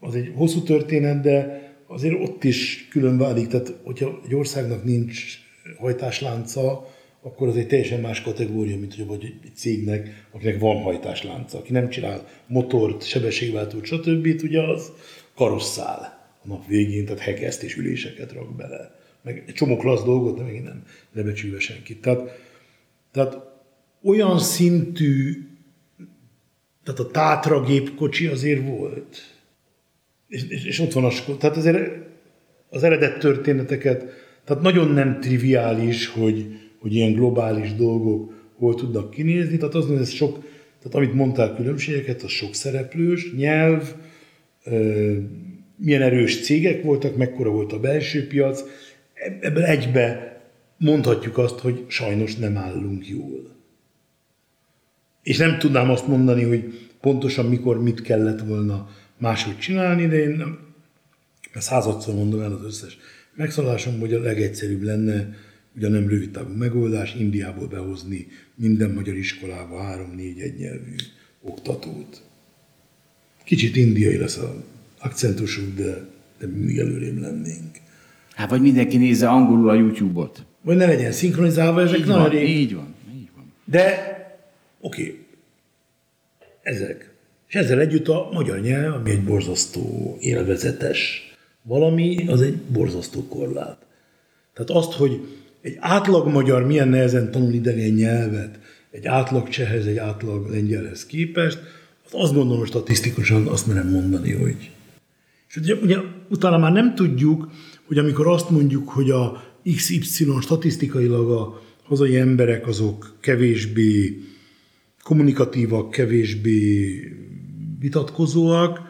az egy hosszú történet, de azért ott is külön válik. Tehát, hogyha egy országnak nincs hajtáslánca, akkor az egy teljesen más kategória, mint hogy vagy egy cégnek, akinek van hajtáslánca, aki nem csinál motort, sebességváltót, stb. ugye az karosszál a nap végén, tehát hekeszt és üléseket rak bele. Meg egy csomó klassz dolgot, de még nem lebecsülve senkit. Tehát, tehát olyan szintű, tehát a Tátra gépkocsi azért volt. És, és, ott van a Tehát azért az eredet történeteket, tehát nagyon nem triviális, hogy, hogy ilyen globális dolgok hol tudnak kinézni. Tehát az, ez sok, tehát amit mondtál különbségeket, az sok szereplős, nyelv, milyen erős cégek voltak, mekkora volt a belső piac, ebből egybe mondhatjuk azt, hogy sajnos nem állunk jól. És nem tudnám azt mondani, hogy pontosan mikor mit kellett volna máshogy csinálni, de én századszor mondom el az összes megszólásom, hogy a legegyszerűbb lenne ugye nem rövid távú megoldás, Indiából behozni minden magyar iskolába három-négy egynyelvű oktatót. Kicsit indiai lesz a akcentusuk, de, de mindig előrém lennénk. Hát vagy mindenki nézze angolul a YouTube-ot. Vagy ne legyen szinkronizálva, ezek így nagyon van, rég. így van, így van. De oké, okay. ezek. És ezzel együtt a magyar nyelv, ami egy borzasztó élvezetes valami, az egy borzasztó korlát. Tehát azt, hogy egy átlag magyar milyen nehezen tanul idegen nyelvet, egy átlag csehhez, egy átlag lengyelhez képest, azt, azt gondolom statisztikusan azt merem mondani, hogy... És ugye, ugye utána már nem tudjuk, hogy amikor azt mondjuk, hogy a XY statisztikailag a hazai emberek azok kevésbé kommunikatívak, kevésbé vitatkozóak,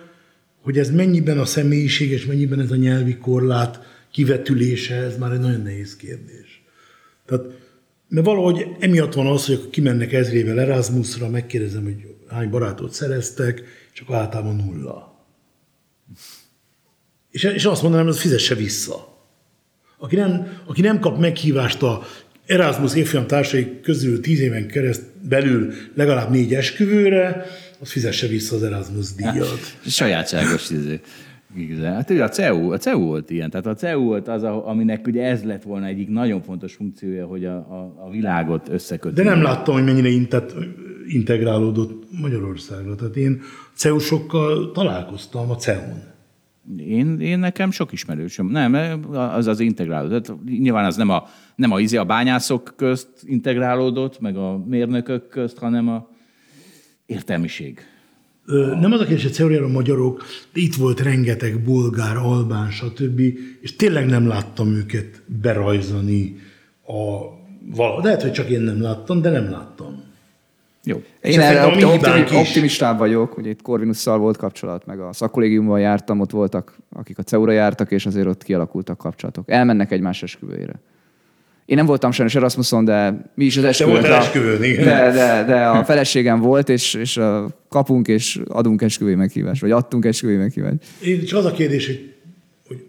hogy ez mennyiben a személyiség és mennyiben ez a nyelvi korlát kivetülése, ez már egy nagyon nehéz kérdés. Tehát, mert valahogy emiatt van az, hogy akkor kimennek ezrével Erasmusra, megkérdezem, hogy hány barátot szereztek, csak általában nulla. És, és azt mondanám, hogy fizesse vissza. Aki nem, aki nem kap meghívást a Erasmus évfolyam társai közül tíz éven kereszt belül legalább négy esküvőre, az fizesse vissza az Erasmus díjat. Sajátságos izé. Igazán. Hát ugye a CEU, a CEU volt ilyen. Tehát a CEU volt az, aminek ugye ez lett volna egyik nagyon fontos funkciója, hogy a, a, a világot összekötni. De nem láttam, hogy mennyire intet, integrálódott Magyarországra. Tehát én CEU-sokkal találkoztam a CEU-n. Én, én nekem sok ismerősöm. Nem, az az integrálódott. Nyilván az nem a, nem a, izé a bányászok közt integrálódott, meg a mérnökök közt, hanem a értelmiség. Ö, nem az a kérdés, hogy CEU-ra magyarok, de itt volt rengeteg bolgár, albán, stb. És tényleg nem láttam őket berajzani a... Lehet, hogy csak én nem láttam, de nem láttam. Jó. Én erre optim, optim, optimistább vagyok, ugye itt Corvinusszal volt kapcsolat, meg a szakkollégiumban jártam, ott voltak, akik a CEU-ra jártak, és azért ott kialakultak kapcsolatok. Elmennek egymás esküvőjére. Én nem voltam sajnos Erasmuson, de mi is az esküvőn. Te esküvőn, igen. De, de, de, a feleségem volt, és, és kapunk és adunk esküvői meghívást, vagy adtunk esküvői meghívást. Én csak az a kérdés, hogy, hogy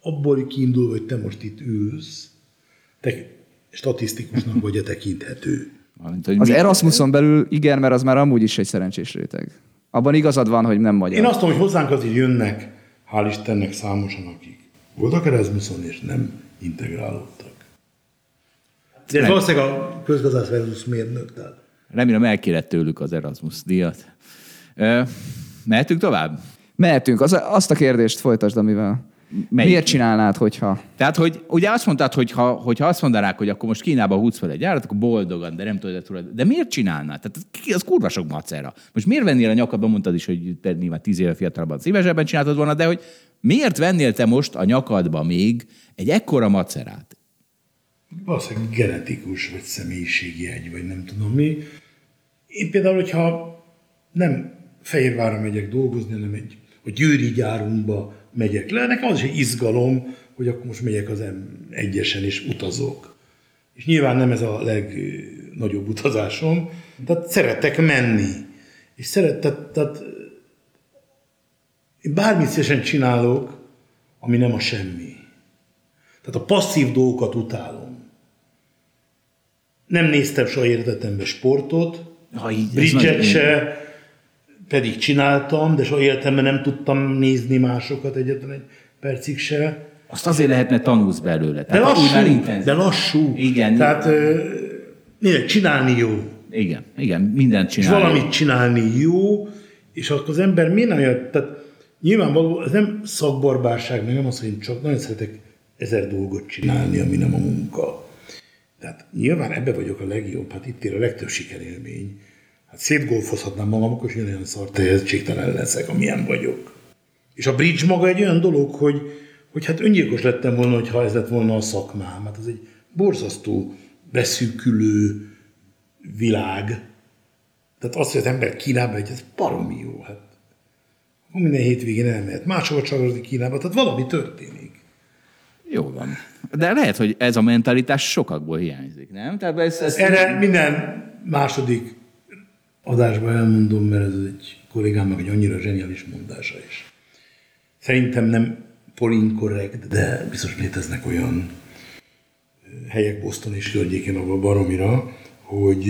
abból kiindul, hogy te most itt ülsz, te statisztikusnak vagy a tekinthető. Az mi... Erasmuson belül igen, mert az már amúgy is egy szerencsés réteg. Abban igazad van, hogy nem magyar. Én azt tudom, hogy hozzánk azért jönnek, hál' Istennek számosan, akik voltak Erasmuson és nem integrálódtak. De ez valószínűleg a közgazdász versus mérnök. Tehát. Remélem elkérett tőlük az Erasmus díjat. Mehetünk tovább? Mehetünk. Az, azt a kérdést folytasd, amivel Melyik? Miért csinálnád, hogyha? Tehát, hogy ugye azt mondtad, hogy ha, hogyha azt mondanák, hogy akkor most Kínába húz fel egy gyárat, akkor boldogan, de nem tudod, hogy de miért csinálnád? Tehát az kurva sok macera. Most miért vennél a nyakadba, mondtad is, hogy te nyilván tíz éve fiatalabban szívesebben csináltad volna, de hogy miért vennél te most a nyakadba még egy ekkora macerát? Valószínűleg genetikus, vagy személyiségi egy, vagy nem tudom mi. Én például, hogyha nem Fehérvárra megyek dolgozni, hanem egy, a Győri gyárunkba megyek le. Nekem az is egy izgalom, hogy akkor most megyek az M1-esen és utazok. És nyilván nem ez a legnagyobb utazásom, tehát szeretek menni. És szeret, tehát, tehát én bármit szívesen csinálok, ami nem a semmi. Tehát a passzív dolgokat utálom. Nem néztem soha életemben sportot, Ha így, bridget se, pedig csináltam, de soha életemben nem tudtam nézni másokat egyetlen egy percig se. Azt azért lehetne tanulsz belőle. De Tehát már lassú, de lassú. Igen. Tehát minek csinálni jó. Igen, igen, mindent És csinálni. valamit csinálni jó, és akkor az ember miért nem jön? Tehát nyilvánvaló, ez nem szakbarbárság, meg nem az, hogy én csak nagyon szeretek ezer dolgot csinálni, ami nem a munka. Tehát nyilván ebbe vagyok a legjobb, hát itt ér a legtöbb sikerélmény. Hát szétgolfozhatnám magam, akkor is olyan szar tehetségtelen leszek, amilyen vagyok. És a bridge maga egy olyan dolog, hogy, hogy hát öngyilkos lettem volna, ha ez lett volna a szakmám. Hát ez egy borzasztó beszűkülő világ. Tehát az, hogy az ember Kínába megy, ez baromi jó. Hát minden hétvégén elmehet máshova csavarozni Kínába, tehát valami történik. Jó van. De lehet, hogy ez a mentalitás sokakból hiányzik, nem? Tehát ez, ez Erre minden második adásban elmondom, mert ez egy kollégámnak egy annyira zseniális mondása is. Szerintem nem korrekt, de biztos léteznek olyan helyek Boston és környékén, ahol baromira, hogy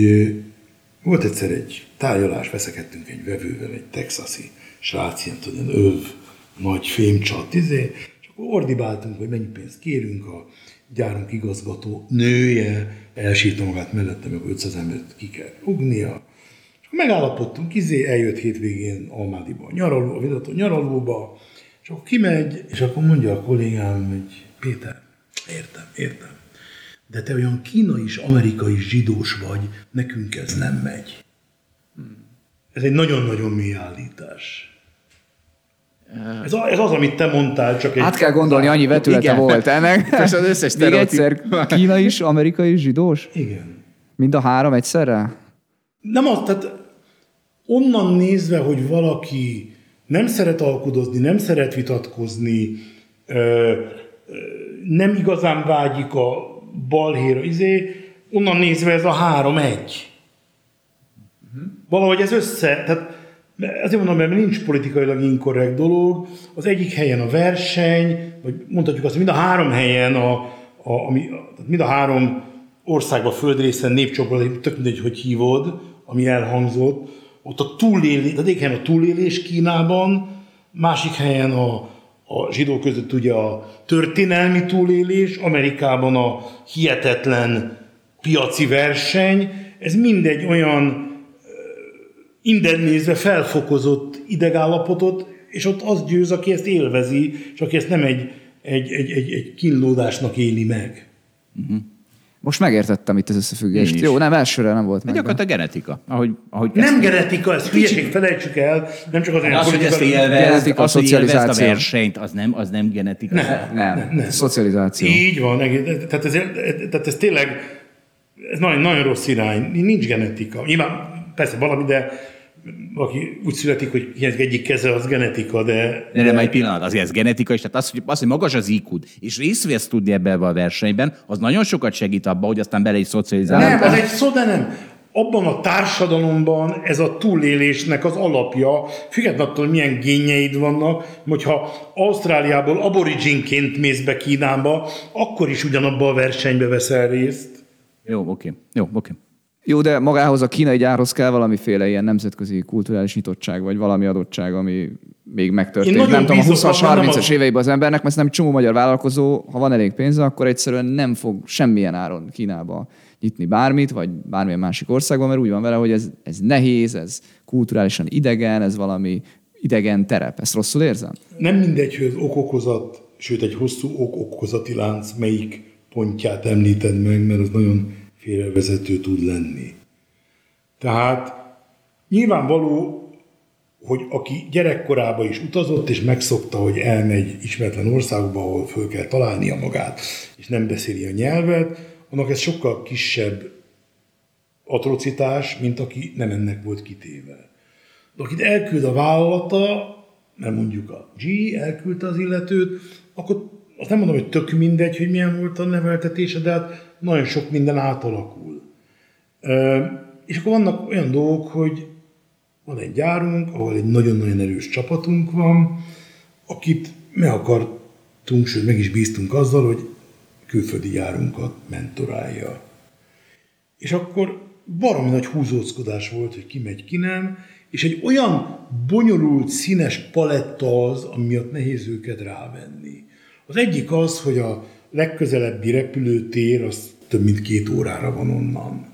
volt egyszer egy tárgyalás, veszekedtünk egy vevővel, egy texasi srác, ilyen ilyen öv, nagy fémcsat, izé, és akkor ordibáltunk, hogy mennyi pénzt kérünk, a gyárunk igazgató nője elsírta magát mellettem, akkor 500 embert ki kell rúgnia. Megállapodtunk, izé, eljött hétvégén Almádiba, a nyaraló, a vidató nyaralóba, és akkor kimegy, és akkor mondja a kollégám, hogy Péter, értem, értem, de te olyan kínai és amerikai zsidós vagy, nekünk ez nem megy. Ez egy nagyon-nagyon mély állítás. Ez, a, ez az, amit te mondtál, csak egy... Át kell gondolni, annyi vetülete Igen. volt ennek. És az összes Még egyszer, Kína is, amerikai is, zsidós? Igen. Mind a három egyszerre? Nem az, tehát onnan nézve, hogy valaki nem szeret alkudozni, nem szeret vitatkozni, nem igazán vágyik a balhéra, izé, onnan nézve ez a három-egy. Valahogy ez össze, tehát azért mondom, mert nincs politikailag inkorrekt dolog. Az egyik helyen a verseny, vagy mondhatjuk azt, hogy mind a három helyen, a, a, ami, mind a három országban, földrészen, népcsoport, tök mindegy, hogy hívod, ami elhangzott, ott a túlélés, tehát egyik helyen a túlélés Kínában, másik helyen a, a zsidók között ugye a történelmi túlélés, Amerikában a hihetetlen piaci verseny, ez mindegy olyan innen nézve felfokozott idegállapotot, és ott az győz, aki ezt élvezi, és aki ezt nem egy, egy, egy, egy, egy kínlódásnak éli meg. Most megértettem itt az összefüggést. Jó, nem elsőre nem volt De meg. gyakorlatilag genetika. Ahogy, ahogy Nem genetika, ez hülyeség, felejtsük el, nem csak az olyan az, hogy ezt élvezd, Genetika, az, hogy élvezd a versenyt, az nem, az nem genetika. Nem. Nem, nem. szocializáció. Így van, tehát ez, tehát ez tényleg ez nagyon, nagyon rossz irány, nincs genetika. Nyilván persze valami, de aki úgy születik, hogy hiányzik egyik keze, az genetika, de... De nem egy pillanat, azért ez genetika is, tehát az, hogy, az, hogy magas az iq és részt vesz tudni ebbe a versenyben, az nagyon sokat segít abba, hogy aztán bele is szocializálni. Nem, ez egy szó, de nem. Abban a társadalomban ez a túlélésnek az alapja, függetlenül attól, milyen génjeid vannak, hogyha Ausztráliából aboriginként mész be Kínába, akkor is ugyanabba a versenybe veszel részt. Jó, oké. Jó, oké. Jó, de magához a kínai gyárhoz kell valamiféle ilyen nemzetközi kulturális nyitottság, vagy valami adottság, ami még megtörtént. Én Nem tudom, a bízok 20-as, abban, nem 30-as az- éveiben az embernek, mert nem csomó magyar vállalkozó, ha van elég pénze, akkor egyszerűen nem fog semmilyen áron Kínába nyitni bármit, vagy bármilyen másik országban, mert úgy van vele, hogy ez, ez nehéz, ez kulturálisan idegen, ez valami idegen terep. Ezt rosszul érzem? Nem mindegy, hogy az ok-okozat, sőt egy hosszú ok-okozati lánc melyik pontját említed meg, mert az nagyon félrevezető tud lenni. Tehát nyilvánvaló, hogy aki gyerekkorában is utazott, és megszokta, hogy elmegy ismeretlen országba, ahol föl kell találnia magát, és nem beszéli a nyelvet, annak ez sokkal kisebb atrocitás, mint aki nem ennek volt kitéve. De akit elküld a vállalata, mert mondjuk a G elküldte az illetőt, akkor azt nem mondom, hogy tök mindegy, hogy milyen volt a neveltetése, de hát nagyon sok minden átalakul. És akkor vannak olyan dolgok, hogy van egy gyárunk, ahol egy nagyon-nagyon erős csapatunk van, akit meg akartunk, sőt meg is bíztunk azzal, hogy külföldi gyárunkat mentorálja. És akkor baromi nagy húzózkodás volt, hogy ki megy, ki nem, és egy olyan bonyolult, színes paletta az, ami miatt nehéz őket rávenni. Az egyik az, hogy a legközelebbi repülőtér az több mint két órára van onnan.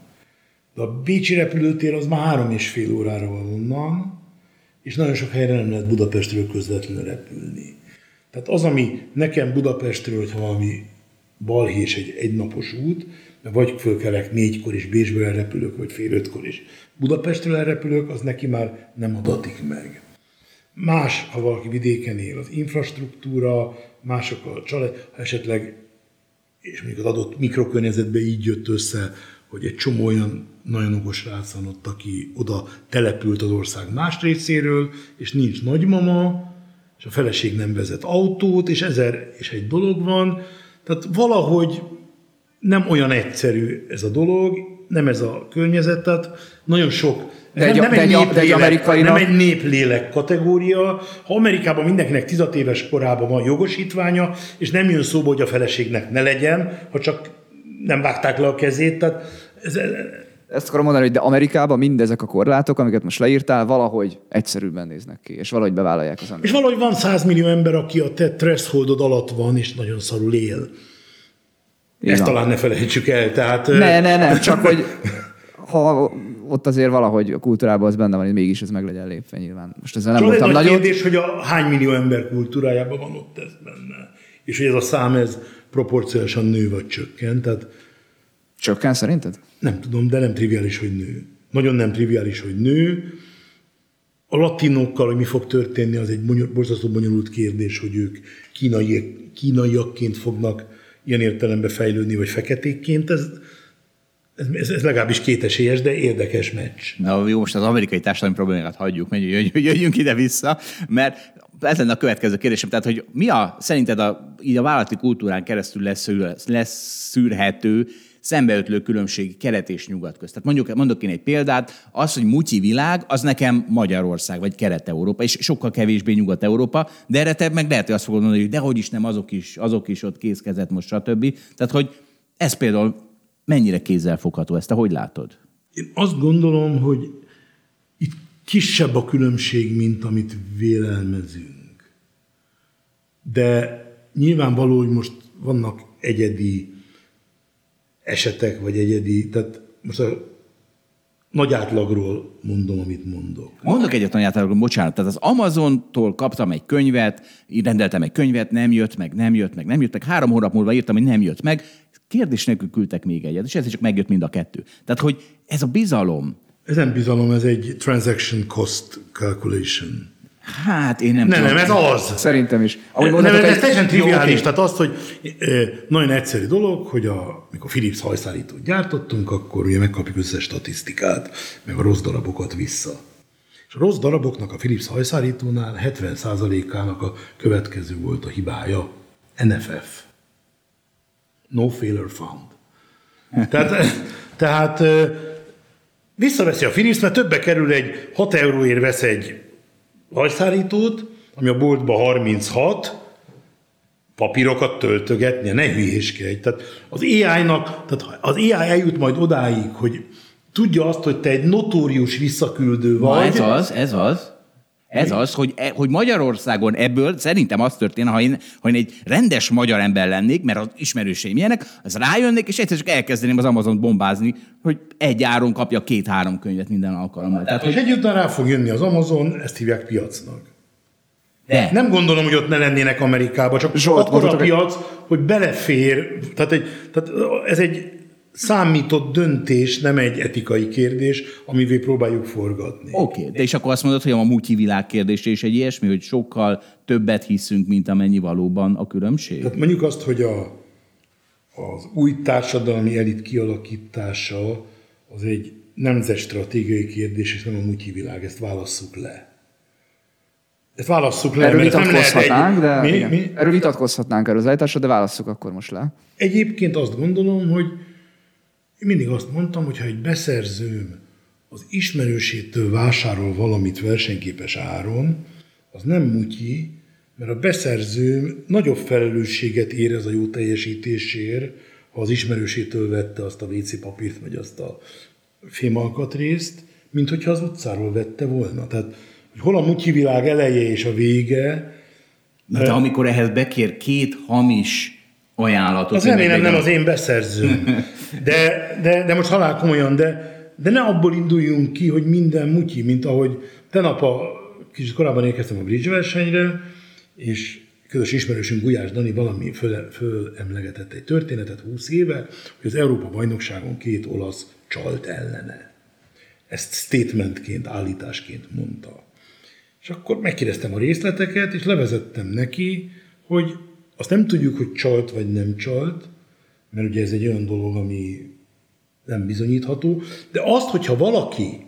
De a Bécsi repülőtér az már három és fél órára van onnan, és nagyon sok helyre nem lehet Budapestről közvetlenül repülni. Tehát az, ami nekem Budapestről, hogyha valami balhés egy egynapos út, mert vagy fölkelek négykor is Bécsből elrepülök, vagy fél ötkor is Budapestről elrepülök, az neki már nem adatik meg. Más, ha valaki vidéken él, az infrastruktúra, mások a család, ha esetleg, és mondjuk az adott mikrokörnyezetben így jött össze, hogy egy csomó olyan nagyon okos rác van ott, aki oda települt az ország más részéről, és nincs nagymama, és a feleség nem vezet autót, és ezer és egy dolog van. Tehát valahogy nem olyan egyszerű ez a dolog, nem ez a környezet, tehát nagyon sok de egy, nem, egy, néplélek, de egy amerikainak... nem egy néplélek kategória. Ha Amerikában mindenkinek tizatéves korában van jogosítványa, és nem jön szóba, hogy a feleségnek ne legyen, ha csak nem vágták le a kezét, tehát ez, ezt akarom mondani, hogy de Amerikában mindezek a korlátok, amiket most leírtál, valahogy egyszerűbben néznek ki, és valahogy bevállalják az emberek. És valahogy van 100 millió ember, aki a te thresholdod alatt van, és nagyon szarul él. Így Ezt talán ne felejtsük el. Tehát, ne, ne, nem, csak hogy ha ott azért valahogy a kultúrában az benne van, hogy mégis ez meg legyen lépve nyilván. Most ezzel nem voltam nagy kérdés, hogy a hány millió ember kultúrájában van ott ez benne. És hogy ez a szám, ez proporcionálisan nő vagy csökken. Tehát Csökken szerinted? Nem tudom, de nem triviális, hogy nő. Nagyon nem triviális, hogy nő. A latinokkal, hogy mi fog történni, az egy borzasztó bonyolult kérdés, hogy ők kínai, kínaiakként fognak ilyen értelemben fejlődni, vagy feketékként. Ez, ez, ez legalábbis kétesélyes, de érdekes meccs. Na jó, most az amerikai társadalmi problémákat hagyjuk, menjünk, jöjjünk ide-vissza, mert ez lenne a következő kérdésem, tehát hogy mi a, szerinted a, így a vállalati kultúrán keresztül lesz, lesz szűrhető szembeötlő különbség kelet és nyugat közt. Tehát mondjuk, mondok én egy példát, az, hogy mutyi világ, az nekem Magyarország, vagy Kelet-Európa, és sokkal kevésbé Nyugat-Európa, de erre te meg lehet, hogy azt fogod mondani, hogy dehogy is nem, azok is, azok is ott készkezett most, stb. Tehát, hogy ez például mennyire kézzelfogható, ezt te hogy látod? Én azt gondolom, hogy itt kisebb a különbség, mint amit vélelmezünk. De nyilvánvaló, hogy most vannak egyedi esetek, vagy egyedi, tehát most a nagy átlagról mondom, amit mondok. Mondok egyet nagy átlagról, bocsánat. Tehát az Amazontól kaptam egy könyvet, rendeltem egy könyvet, nem jött meg, nem jött meg, nem jött meg. Három hónap múlva írtam, hogy nem jött meg. Kérdés nélkül küldtek még egyet, és ez csak megjött mind a kettő. Tehát, hogy ez a bizalom. Ez nem bizalom, ez egy transaction cost calculation. Hát én nem nem, tudom. Nem, ez az. Szerintem is. Ahogy nem, ez teljesen triviális. Jó, tehát azt, hogy nagyon egyszerű dolog, hogy a, mikor Philips hajszállítót gyártottunk, akkor ugye megkapjuk összes statisztikát, meg a rossz darabokat vissza. És a rossz daraboknak a Philips hajszállítónál 70%-ának a következő volt a hibája. NFF. No Failure Fund. tehát, tehát visszaveszi a Philips, mert többe kerül egy 6 euróért vesz egy hajszárítót, ami a boltban 36, papírokat töltögetnie, ne hülyéskedj. Tehát az AI-nak, tehát az AI eljut majd odáig, hogy tudja azt, hogy te egy notórius visszaküldő vagy. Na ez az, ez az. Ez az, hogy, e, hogy Magyarországon ebből szerintem az történne, ha én, ha én egy rendes magyar ember lennék, mert az ismerőseim ilyenek, az rájönnék, és egyszer csak elkezdeném az Amazon bombázni, hogy egy áron kapja két-három könyvet minden alkalommal. Tehát, és hogy... egy után rá fog jönni az Amazon, ezt hívják piacnak. De. Nem gondolom, hogy ott ne lennének Amerikában, csak Zsolt, akkor a piac, hogy belefér, tehát, egy, tehát ez egy számított döntés, nem egy etikai kérdés, amivé próbáljuk forgatni. Oké, okay, de és akkor azt mondod, hogy a multi világ kérdés és egy ilyesmi, hogy sokkal többet hiszünk, mint amennyi valóban a különbség? Tehát mondjuk azt, hogy a, az új társadalmi elit kialakítása az egy nemzetstratégiai kérdés, és nem a multi világ, ezt válasszuk le. Ezt válasszuk le. Erről mert ez nem lehet vitatkozhatnánk, de, Mi, igen. mi? erről vitatkozhatnánk erről az állításra, de válasszuk akkor most le. Egyébként azt gondolom, hogy én mindig azt mondtam, hogy ha egy beszerzőm az ismerősétől vásárol valamit versenyképes áron, az nem mutyi, mert a beszerzőm nagyobb felelősséget érez a jó teljesítésért, ha az ismerősétől vette azt a WC papírt, vagy azt a fémalkatrészt, mint hogyha az utcáról vette volna. Tehát, hogy hol a mutyi világ eleje és a vége, Na, de amikor ehhez bekér két hamis ajánlatot... Az remélem nem az én beszerzőm. De, de, de most halál komolyan, de, de ne abból induljunk ki, hogy minden mutyi, mint ahogy tegnap a kicsit korábban érkeztem a bridge versenyre, és közös ismerősünk Gulyás Dani valami föl, fölemlegetett egy történetet 20 éve, hogy az Európa bajnokságon két olasz csalt ellene. Ezt statementként, állításként mondta. És akkor megkérdeztem a részleteket, és levezettem neki, hogy azt nem tudjuk, hogy csalt vagy nem csalt, mert ugye ez egy olyan dolog, ami nem bizonyítható, de azt, hogyha valaki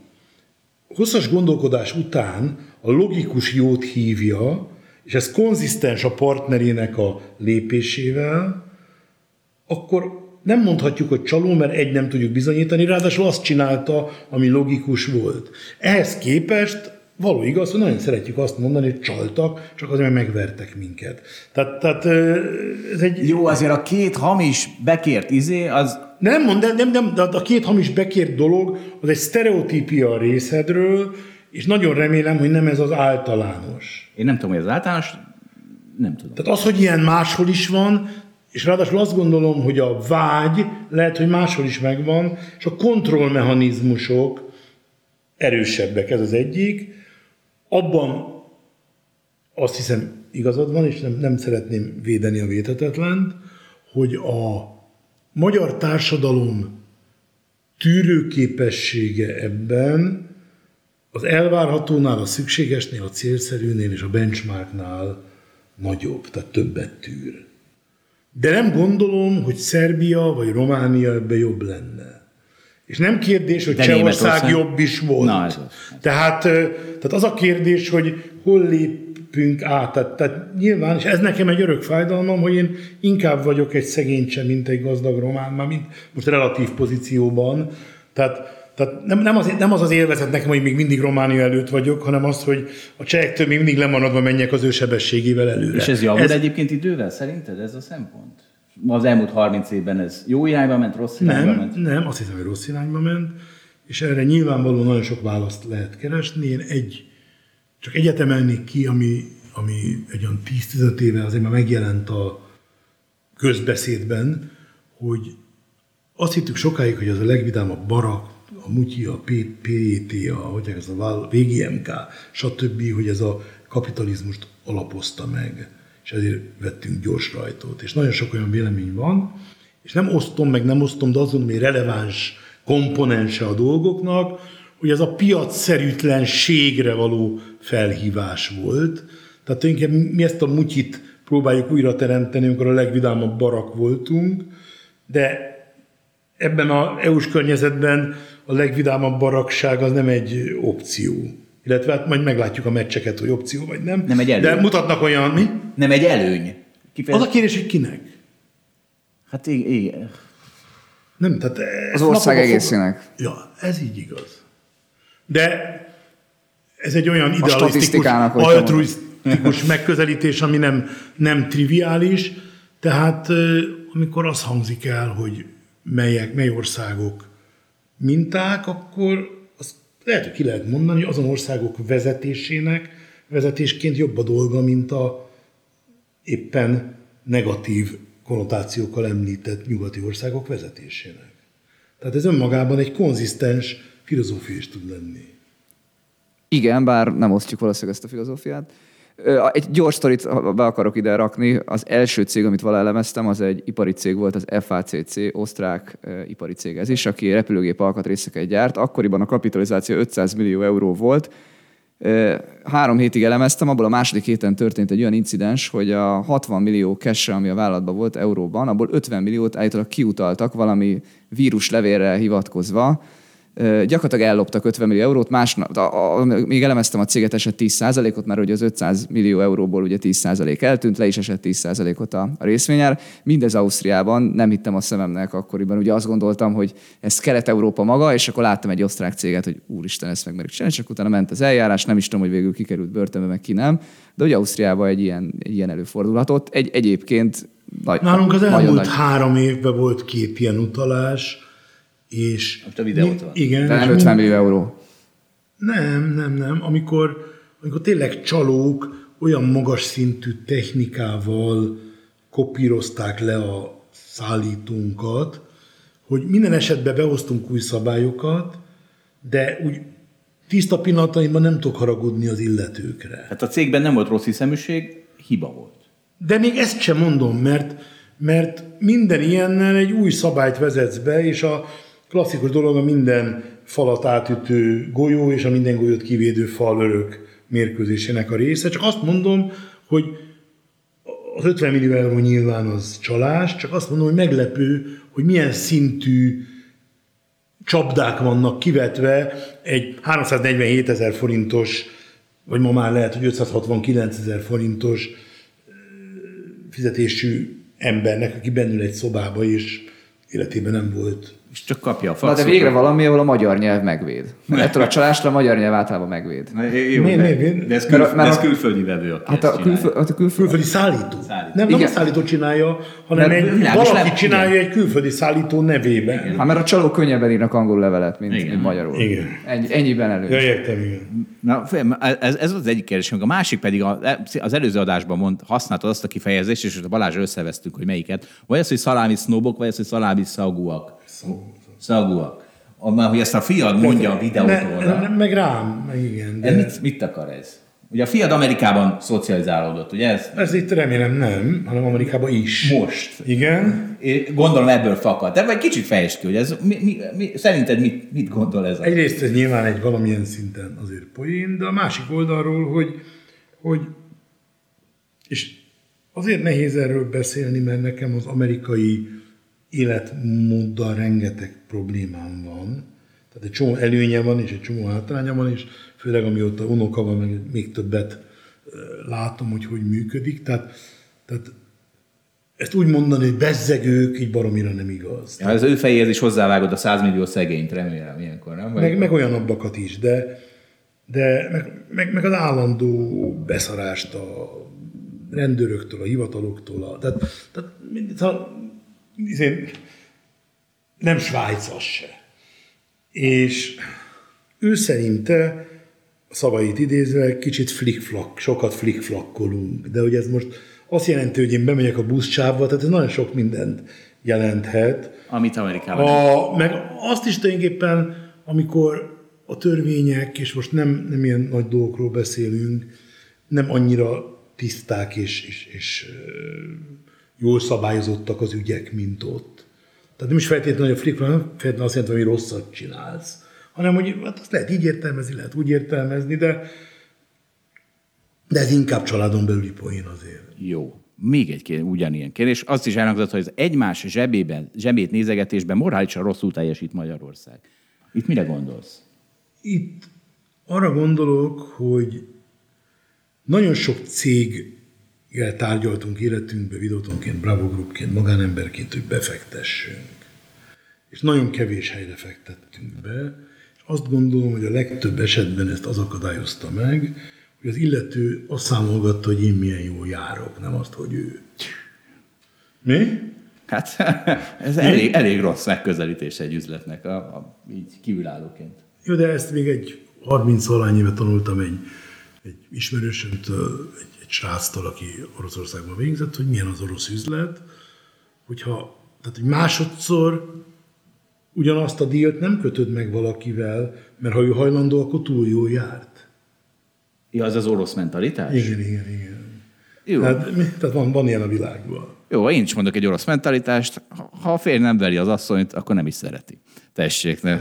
hosszas gondolkodás után a logikus jót hívja, és ez konzisztens a partnerének a lépésével, akkor nem mondhatjuk, hogy csaló, mert egy nem tudjuk bizonyítani, ráadásul azt csinálta, ami logikus volt. Ehhez képest való igaz, hogy nagyon szeretjük azt mondani, hogy csaltak, csak azért, mert megvertek minket. Tehát, tehát ez egy... Jó, azért a két hamis bekért izé, az Nem, mond, nem, nem, de a két hamis bekért dolog, az egy sztereotípia a részedről, és nagyon remélem, hogy nem ez az általános. Én nem tudom, hogy az általános, nem tudom. Tehát az, hogy ilyen máshol is van, és ráadásul azt gondolom, hogy a vágy lehet, hogy máshol is megvan, és a kontrollmechanizmusok erősebbek, ez az egyik. Abban azt hiszem igazad van, és nem, nem szeretném védeni a vétetetlent, hogy a magyar társadalom tűrőképessége ebben az elvárhatónál, a szükségesnél, a célszerűnél és a benchmarknál nagyobb, tehát többet tűr. De nem gondolom, hogy Szerbia vagy Románia ebbe jobb lenne. És nem kérdés, hogy De Csehország jobb is volt. Na, ez az. Tehát, tehát az a kérdés, hogy hol lépünk át. Tehát, tehát nyilván, és ez nekem egy örök fájdalmam, hogy én inkább vagyok egy szegénycse, mint egy gazdag román, már mint most relatív pozícióban. Tehát, tehát nem, nem, az, nem az az élvezet nekem, hogy még mindig Románia előtt vagyok, hanem az, hogy a csehektől még mindig lemaradva menjek az ő sebességével előre. És ez javul ez... egyébként idővel szerinted ez a szempont? Az elmúlt 30 évben ez jó irányba ment, rossz irányba Nem, ment? nem, azt hiszem, hogy rossz irányba ment, és erre nyilvánvalóan nagyon sok választ lehet keresni. Én egy, csak egyet emelnék ki, ami, ami egy olyan 10-15 éve azért már megjelent a közbeszédben, hogy azt hittük sokáig, hogy az a legvidámabb barak, a Mutyi, a PET, a, hogy ez a VGMK, stb., hogy ez a kapitalizmust alapozta meg, és ezért vettünk gyors rajtót. És nagyon sok olyan vélemény van, és nem osztom, meg nem osztom, de azt mondom, hogy releváns komponense a dolgoknak, hogy ez a piacszerűtlenségre való felhívás volt. Tehát tulajdonképpen mi ezt a mutyit próbáljuk újra teremteni, amikor a legvidámabb barak voltunk, de ebben a EU-s környezetben a legvidámabb barakság az nem egy opció. Illetve hát majd meglátjuk a meccseket, hogy opció vagy nem. Nem egy De előny. mutatnak olyan, mi? Nem egy előny. Kifejez... Az a kérdés, hogy kinek? Hát igen. Nem, tehát Az ország egészének. Fog... Ja, ez így igaz. De ez egy olyan idealisztikus, altruisztikus megközelítés, ami nem, nem triviális. Tehát amikor az hangzik el, hogy melyek, mely országok minták, akkor lehet, hogy ki lehet mondani, hogy azon országok vezetésének vezetésként jobb a dolga, mint a éppen negatív konnotációkkal említett nyugati országok vezetésének. Tehát ez önmagában egy konzisztens filozófia is tud lenni. Igen, bár nem osztjuk valószínűleg ezt a filozófiát. Egy gyors sztorit be akarok ide rakni. Az első cég, amit vala elemeztem, az egy ipari cég volt, az FACC, osztrák ipari cég ez is, aki repülőgép alkatrészeket gyárt. Akkoriban a kapitalizáció 500 millió euró volt. Három hétig elemeztem, abból a második héten történt egy olyan incidens, hogy a 60 millió cash ami a vállalatban volt euróban, abból 50 milliót állítólag kiutaltak valami víruslevélre hivatkozva, Ö, gyakorlatilag elloptak 50 millió eurót, másnap, a, a, még elemeztem a céget esett 10%-ot, mert ugye az 500 millió euróból ugye 10% eltűnt, le is esett 10%-ot a, a részvényár. Mindez Ausztriában, nem hittem a szememnek akkoriban, ugye azt gondoltam, hogy ez Kelet-Európa maga, és akkor láttam egy osztrák céget, hogy úristen, ezt meg csinálni, csak utána ment az eljárás, nem is tudom, hogy végül kikerült börtönbe, meg ki nem, de ugye Ausztriában egy ilyen, egy ilyen előfordulhatott. Egy, egyébként nagy, Nálunk az elmúlt nagy- három évben volt két ilyen utalás, és... Most a videót van. Igen. de nem mind- 50 millió euró. Nem, nem, nem. Amikor, amikor tényleg csalók olyan magas szintű technikával kopírozták le a szállítónkat, hogy minden esetben behoztunk új szabályokat, de úgy tiszta pillanataimban nem tudok haragudni az illetőkre. Hát a cégben nem volt rossz hiszeműség, hiba volt. De még ezt sem mondom, mert, mert minden ilyennel egy új szabályt vezetsz be, és a klasszikus dolog a minden falat átütő golyó és a minden golyót kivédő fal örök mérkőzésének a része. Csak azt mondom, hogy az 50 millió euró nyilván az csalás, csak azt mondom, hogy meglepő, hogy milyen szintű csapdák vannak kivetve egy 347 ezer forintos, vagy ma már lehet, hogy 569 ezer forintos fizetésű embernek, aki bennül egy szobába, és életében nem volt. És csak kapja a Na faxot. de végre valami, ahol a magyar nyelv megvéd. Ettől a csalásra a magyar nyelv általában megvéd. Na, Jó, Mi- de, mi- mi? de ez, kül, Mert ez mert a- külföldi vevő, aki Hát a, külfö, hát a külföld, Külföldi szállító. Szállító. Nem, nem a Igen. szállító csinálja, hanem Mert egy, valaki nem- csinálja egy külföldi szállító nevében. hát mert a csalók könnyebben írnak angol levelet, mint, Igen. mint magyarul. Igen. Ennyi, ennyiben elő. Ja, értem, igen. Na, fél, ez, ez az egyik kérdésünk. A másik pedig a, az előző adásban mond, használtad azt a kifejezést, és a Balázs összevesztünk, hogy melyiket. Vagy az, hogy szalámi sznobok, vagy az, hogy szalámi szagúak. Szagúak. Már, hogy ezt a fiad mondja a videótól. Ne, meg rám, meg igen. Ez De mit, mit akar ez? Ugye a fiad Amerikában szocializálódott, ugye ez? ez itt remélem nem, hanem Amerikában is. Most. Igen. Én gondolom ebből fakad. De vagy kicsit fejtsd ki, hogy ez, mi, mi, mi, szerinted mit, mit gondol ez? Egyrészt ez nyilván egy valamilyen szinten azért poén, de a másik oldalról, hogy, hogy és azért nehéz erről beszélni, mert nekem az amerikai életmóddal rengeteg problémám van. Tehát egy csomó előnye van, és egy csomó hátránya van, és főleg amióta unoka van, meg még többet látom, hogy hogy működik. Tehát, tehát ezt úgy mondani, hogy bezzegők, így baromira nem igaz. Ja, az ő fejéhez is hozzávágod a 100 millió szegényt, remélem ilyenkor, nem? Vagy... meg, meg olyanabbakat is, de, de meg, meg, meg az állandó beszarást a rendőröktől, a hivataloktól, a, tehát, tehát izé, nem Svájc az se. És ő szerinte, a szavait idézve, kicsit flickflak, sokat flickflakkolunk, de hogy ez most azt jelenti, hogy én bemegyek a buszcsávba, tehát ez nagyon sok mindent jelenthet. Amit Amerikában. A, meg azt is tulajdonképpen, amikor a törvények, és most nem, nem ilyen nagy dolgokról beszélünk, nem annyira tiszták és, és, és jól szabályozottak az ügyek, mint ott. Tehát nem is feltétlenül, hogy a flick nem feltétlenül azt jelenti, hogy rosszat csinálsz, hanem hogy hát azt lehet így értelmezni, lehet úgy értelmezni, de, de ez inkább családon belüli poén azért. Jó. Még egy kérdés, ugyanilyen kérdés. Azt is elhangzott, hogy az egymás zsebében, zsebét nézegetésben morálisan rosszul teljesít Magyarország. Itt mire gondolsz? Itt arra gondolok, hogy nagyon sok céggel tárgyaltunk életünkbe, videótonként, Bravo Groupként, magánemberként, hogy befektessünk. És nagyon kevés helyre fektettünk be, és azt gondolom, hogy a legtöbb esetben ezt az akadályozta meg, hogy az illető azt számolgatta, hogy én milyen jól járok, nem azt, hogy ő. Mi? Hát ez elég, elég rossz megközelítés egy üzletnek, a, a, így kívülállóként. Jó, de ezt még egy 30 valány éve tanultam egy, egy ismerősömtől, egy sráctól, aki Oroszországban végzett, hogy milyen az orosz üzlet, hogyha, tehát hogy másodszor ugyanazt a dílt nem kötöd meg valakivel, mert ha ő hajlandó, akkor túl jól járt. Ja, az az orosz mentalitás? Igen, igen, igen. Jó. Tehát, tehát van, van ilyen a világban. Jó, én is mondok egy orosz mentalitást. Ha- Ha a férj nem veri az asszonyt, akkor nem is szereti. Tessék, ne.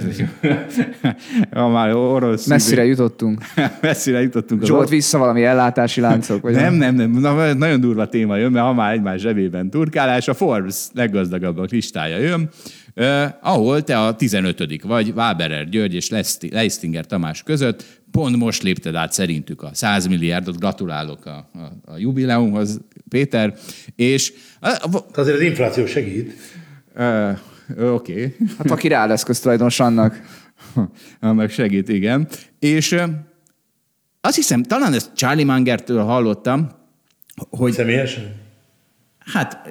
ha már orosz... Messzire jutottunk. Messzire jutottunk. Zsolt, vissza valami ellátási láncok? Vagy Nem, nem, nem. Na, nagyon durva téma jön, mert ha már egymás zsebében turkálás, a Forbes leggazdagabbak listája jön. Uh, ahol te a 15 vagy Waberer György és Leistinger Tamás között pont most lépted át szerintük a 100 milliárdot, gratulálok a, a, a jubileumhoz, Péter, és... Uh, azért az infláció segít. Uh, Oké. Okay. Hát aki rá lesz köztulajdonos annak. annak segít, igen. És azt hiszem, talán ezt Charlie Mangertől hallottam, hogy... Személyesen? Hát,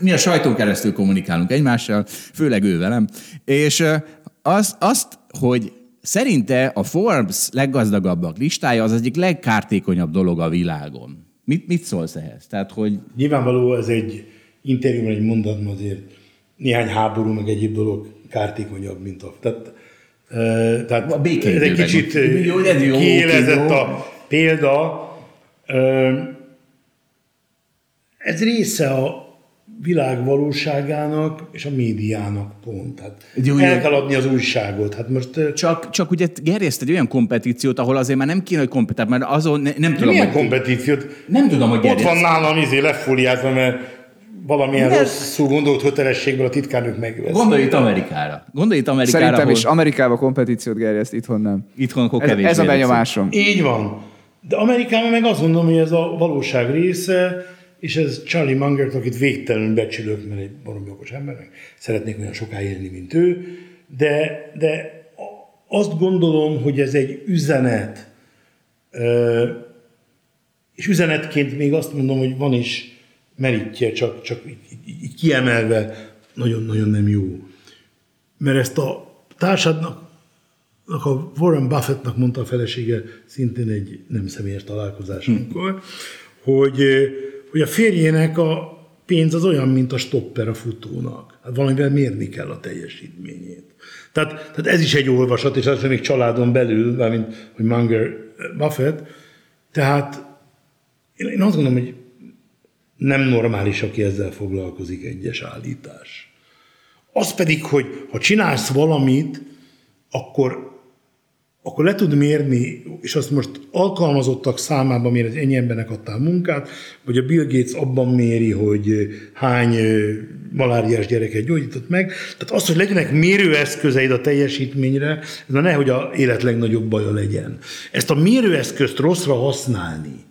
mi a sajtón keresztül kommunikálunk egymással, főleg ő velem, és az, azt, hogy szerinte a Forbes leggazdagabbak listája az egyik legkártékonyabb dolog a világon. Mit, mit szólsz ehhez? Tehát, hogy... Nyilvánvaló ez egy interjúban egy mondatban azért néhány háború, meg egyéb dolog kártékonyabb, mint a... Tehát, e, tehát a ez egy kicsit kiélezett a példa. E, ez része a világ valóságának és a médiának pont. Hát jó, el kell adni az újságot. Hát most, csak, csak ugye gerjeszt egy olyan kompetíciót, ahol azért már nem kéne, hogy kompetát, mert azon ne, nem tudom, milyen hogy... kompetíciót? Nem tudom, hogy gerjeszt. Ott van nálam izé lefóliázva, mert valamilyen De... rosszul gondolt kötelességből a titkárnők megveszi. Gondolj itt Amerikára. Gondolj itt Amerikára. Szerintem ahol... is Amerikában kompetíciót gerjeszt, itthon nem. Itthon akkor ez, ez a benyomásom. Így van. De Amerikában meg azt mondom, hogy ez a valóság része, és ez Charlie Mangert, akit végtelenül becsülök, mert egy baromi okos ember, szeretnék olyan soká élni, mint ő, de, de azt gondolom, hogy ez egy üzenet, és üzenetként még azt mondom, hogy van is merítje, csak, csak így, így, kiemelve nagyon-nagyon nem jó. Mert ezt a társadnak, a Warren Buffettnak mondta a felesége szintén egy nem személyes találkozásunkkor, hm. hogy hogy a férjének a pénz az olyan, mint a stopper a futónak. Hát valamivel mérni kell a teljesítményét. Tehát, tehát ez is egy olvasat, és az még családon belül, mint hogy Munger Buffett. Tehát én, én azt gondolom, hogy nem normális, aki ezzel foglalkozik egyes állítás. Az pedig, hogy ha csinálsz valamit, akkor akkor le tud mérni, és azt most alkalmazottak számában mér, hogy ennyi embernek adtál munkát, vagy a Bill Gates abban méri, hogy hány maláriás gyereket gyógyított meg. Tehát az, hogy legyenek mérőeszközeid a teljesítményre, ez nehogy a élet legnagyobb baja legyen. Ezt a mérőeszközt rosszra használni,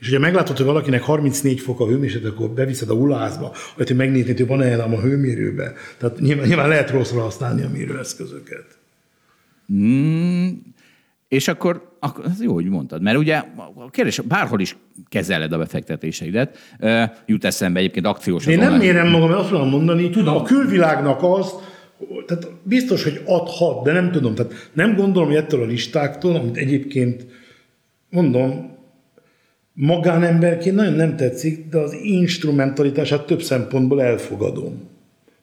és ugye meglátod, hogy valakinek 34 fok a hőmérséklet, akkor beviszed a ulázba, hogy megnézni, hogy van-e a hőmérőbe. Tehát nyilván, nyilván lehet rosszra használni a mérőeszközöket. Mm, és akkor, akkor ez jó, hogy mondtad, mert ugye a kérdés, bárhol is kezeled a befektetéseidet, jut eszembe egyébként akciós. Én nem mérem magam, azt tudom mondani, tudom. a külvilágnak azt, tehát biztos, hogy adhat, de nem tudom. Tehát nem gondolom, hogy ettől a listáktól, amit egyébként mondom, magánemberként nagyon nem tetszik, de az instrumentalitását több szempontból elfogadom.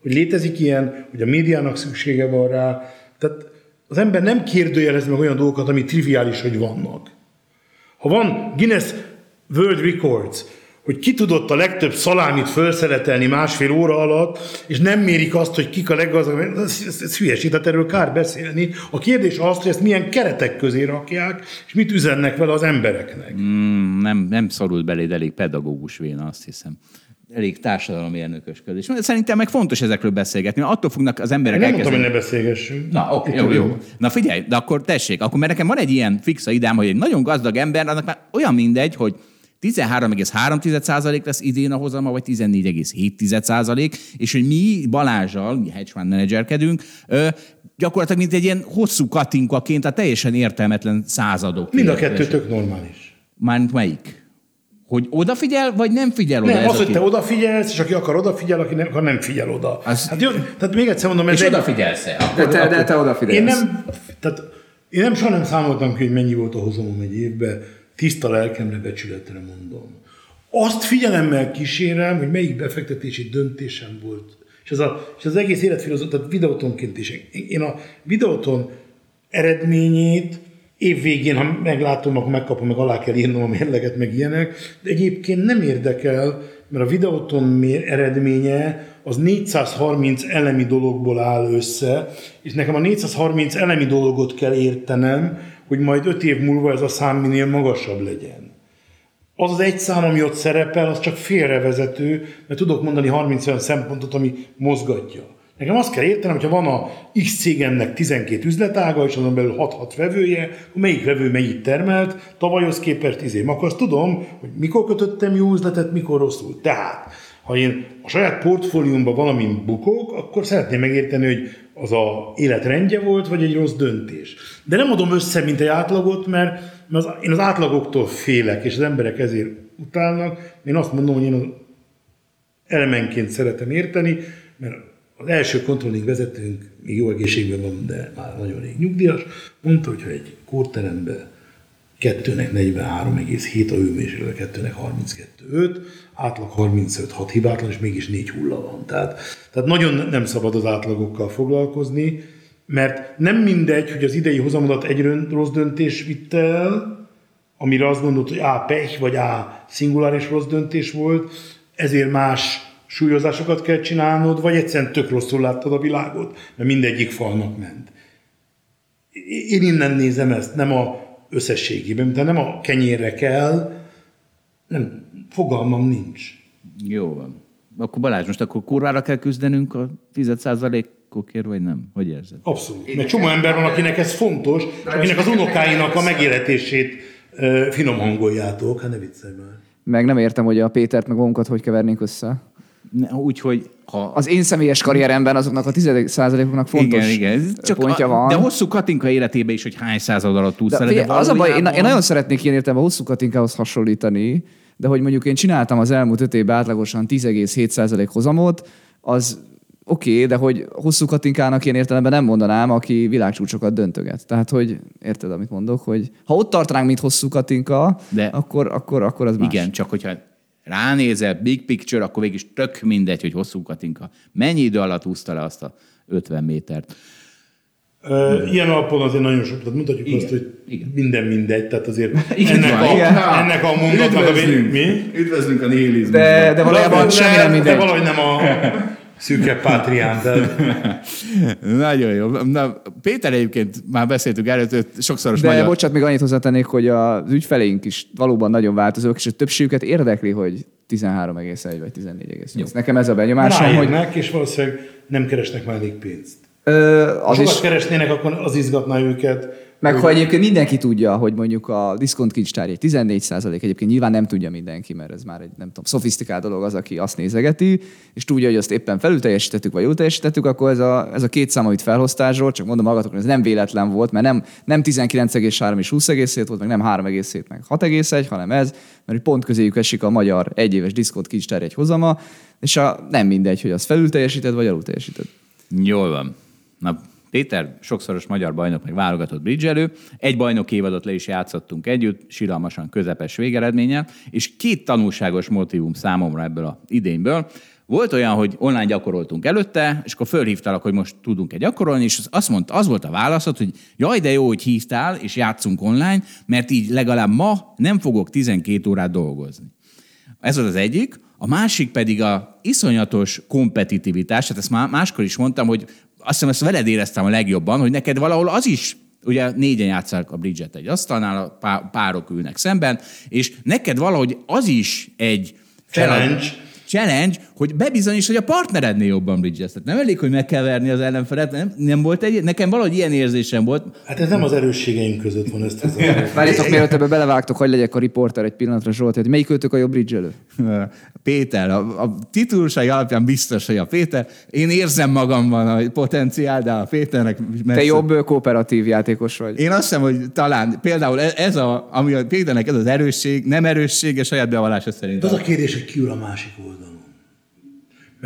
Hogy létezik ilyen, hogy a médiának szüksége van rá, tehát az ember nem kérdőjelez meg olyan dolgokat, ami triviális, hogy vannak. Ha van Guinness World Records, hogy ki tudott a legtöbb szalámit felszeletelni másfél óra alatt, és nem mérik azt, hogy kik a leggazdagabb, ez, ez, ez hülyeség, tehát erről kár beszélni. A kérdés az, hogy ezt milyen keretek közé rakják, és mit üzennek vele az embereknek. Mm, nem, nem szorult beléd elég pedagógus véna, azt hiszem elég társadalmi elnökösködés. Szerintem meg fontos ezekről beszélgetni, mert attól fognak az emberek Nem mondtam, hogy ne beszélgessünk. Na, oké, okay, jó, jó. Na figyelj, de akkor tessék, akkor mert nekem van egy ilyen fixa idám, hogy egy nagyon gazdag ember, annak már olyan mindegy, hogy 13,3% lesz idén a hozama, vagy 14,7%, és hogy mi Balázsal, mi hedge fund menedzserkedünk, gyakorlatilag mint egy ilyen hosszú katinkaként, a teljesen értelmetlen századok. Mind a kettő tök normális. Mármint melyik? Hogy odafigyel, vagy nem figyel oda? Nem, az, hogy te odafigyelsz, és aki akar odafigyel, aki nem, akar nem figyel oda. Az... Hát jó, tehát még egyszer mondom, ez És egy... odafigyelsz-e? Akkor, de, te, akkor... de te odafigyelsz. Én nem, tehát én nem soha nem számoltam ki, hogy mennyi volt a hozamom egy évben, tiszta lelkemre, becsületre mondom. Azt figyelemmel kísérem, hogy melyik befektetési döntésem volt. És, az, a, és az egész életfilozófia, tehát videótonként is. Én a videóton eredményét év végén, ha meglátom, akkor megkapom, meg alá kell írnom a mérleget, meg ilyenek, de egyébként nem érdekel, mert a videóton eredménye az 430 elemi dologból áll össze, és nekem a 430 elemi dolgot kell értenem, hogy majd 5 év múlva ez a szám minél magasabb legyen. Az az egy szám, ami ott szerepel, az csak félrevezető, mert tudok mondani 30 olyan szempontot, ami mozgatja. Nekem azt kell értenem, hogyha van a X cégemnek 12 üzletága, és azon belül 6-6 vevője, akkor melyik vevő mennyit termelt, tavalyhoz képest izé. Akkor azt tudom, hogy mikor kötöttem jó üzletet, mikor rosszul. Tehát, ha én a saját portfóliumban valamin bukok, akkor szeretném megérteni, hogy az a életrendje volt, vagy egy rossz döntés. De nem adom össze, mint egy átlagot, mert, mert az, én az átlagoktól félek, és az emberek ezért utálnak. Én azt mondom, hogy én az elemenként szeretem érteni, mert az első controlling vezetőnk, még jó egészségben van, de már nagyon rég nyugdíjas, mondta, hogy ha egy kórterembe kettőnek 43,7 a hőmérséklet, kettőnek 32,5, átlag 35-6 hibátlan, és mégis négy hulla van. Tehát, tehát nagyon nem szabad az átlagokkal foglalkozni, mert nem mindegy, hogy az idei hozamodat egy rossz döntés vitt el, amire azt gondolt, hogy A pech, vagy A szinguláris rossz döntés volt, ezért más súlyozásokat kell csinálnod, vagy egyszerűen tök rosszul láttad a világot, mert mindegyik falnak ment. Én innen nézem ezt, nem a összességében, de nem a kenyérre kell, nem, fogalmam nincs. Jó van. Akkor Balázs, most akkor kurvára kell küzdenünk a 10%-okért, vagy nem? Hogy érzed? Abszolút. Mert csomó ember van, akinek ez fontos, és akinek az unokáinak a megélhetését finom hangoljátok. Hát ne viccelj már. Meg nem értem, hogy a Pétert meg magunkat hogy kevernénk össze. Úgyhogy ha... Az én személyes karrieremben azoknak a 10%-oknak fontos igen, igen. Csak pontja a, van. De hosszú Katinka életében is, hogy hány század alatt tudsz de, de az a baj, én, én, nagyon szeretnék ilyen értelme hosszú Katinkához hasonlítani, de hogy mondjuk én csináltam az elmúlt öt évben átlagosan 10,7% hozamot, az oké, okay, de hogy hosszú Katinkának én értelemben nem mondanám, aki világcsúcsokat döntöget. Tehát, hogy érted, amit mondok, hogy ha ott tartanánk, mint hosszú Katinka, de akkor, akkor, akkor az más. Igen, csak hogyha ránézel, big picture, akkor végig is tök mindegy, hogy hosszú Katinka. Mennyi idő alatt húzta le azt a 50 métert? Uh, ilyen alapon azért nagyon sok, tehát mutatjuk Igen. azt, hogy Igen. minden mindegy, tehát azért Igen, ennek, van, a, igen. ennek a mondatnak a vé- mi? Üdvözlünk a nihilizmusban. De, de valójában de, semmi nem de mindegy. valahogy nem a szűke pátrián, tehát Nagyon jó. Na, Péter egyébként már beszéltük előtt, hogy sokszoros De magyar... bocsánat, még annyit hozzátennék, hogy az ügyfeleink is valóban nagyon változók, és a többségüket érdekli, hogy 13,1 vagy 14,8. Nekem ez a benyomásom, hogy rájönnek, és valószínűleg nem keresnek már elég pénzt. Az sokat is, keresnének, akkor az izgatná őket. meg ha egyébként mindenki tudja, hogy mondjuk a diszkont kincstár egy 14 egyébként nyilván nem tudja mindenki, mert ez már egy nem tudom, szofisztikált dolog az, aki azt nézegeti, és tudja, hogy azt éppen felül teljesítettük, vagy jól teljesítettük, akkor ez a, ez a két szám, amit felhoztásról, csak mondom magatoknak, ez nem véletlen volt, mert nem, nem 19,3 és 20,7 volt, meg nem 3,7, meg 6,1, hanem ez, mert pont közéjük esik a magyar egyéves diszkont kincstár egy hozama, és a, nem mindegy, hogy az felül teljesíted, vagy alul teljesíted. Jól van. Na, Péter sokszoros magyar bajnok, meg válogatott bridgelő. Egy bajnok évadot le is játszottunk együtt, siralmasan közepes végeredménnyel, és két tanulságos motivum számomra ebből a idényből. Volt olyan, hogy online gyakoroltunk előtte, és akkor fölhívtalak, hogy most tudunk-e gyakorolni, és az- azt mondta, az volt a válaszod, hogy jaj, de jó, hogy hívtál, és játszunk online, mert így legalább ma nem fogok 12 órát dolgozni. Ez volt az egyik. A másik pedig a iszonyatos kompetitivitás, hát ezt már máskor is mondtam, hogy azt hiszem, ezt veled éreztem a legjobban, hogy neked valahol az is, ugye négyen játszák a bridget egy asztalnál, a pá- párok ülnek szemben, és neked valahogy az is egy Challenge. challenge, hogy bebizonyíts, hogy a partnerednél jobban bridges. Tehát nem elég, hogy meg kell verni az ellenfelet, nem, nem volt egy, nekem valahogy ilyen érzésem volt. Hát ez nem az erősségeink között van ezt az Várjátok, mielőtt ebbe belevágtok, hogy legyek a riporter egy pillanatra, Zsolt, hogy melyik őtök a jobb bridgelő? Péter, a, a titulusai alapján biztos, hogy a Péter. Én érzem magamban a potenciál, de a Péternek Te messze- jobb ö, kooperatív játékos vagy. Én azt hiszem, hogy talán például e- ez a, ami a Péternek ez az erősség, nem erőssége saját bevallása szerint. De az a kérdés, hogy ki ül a másik oldalon.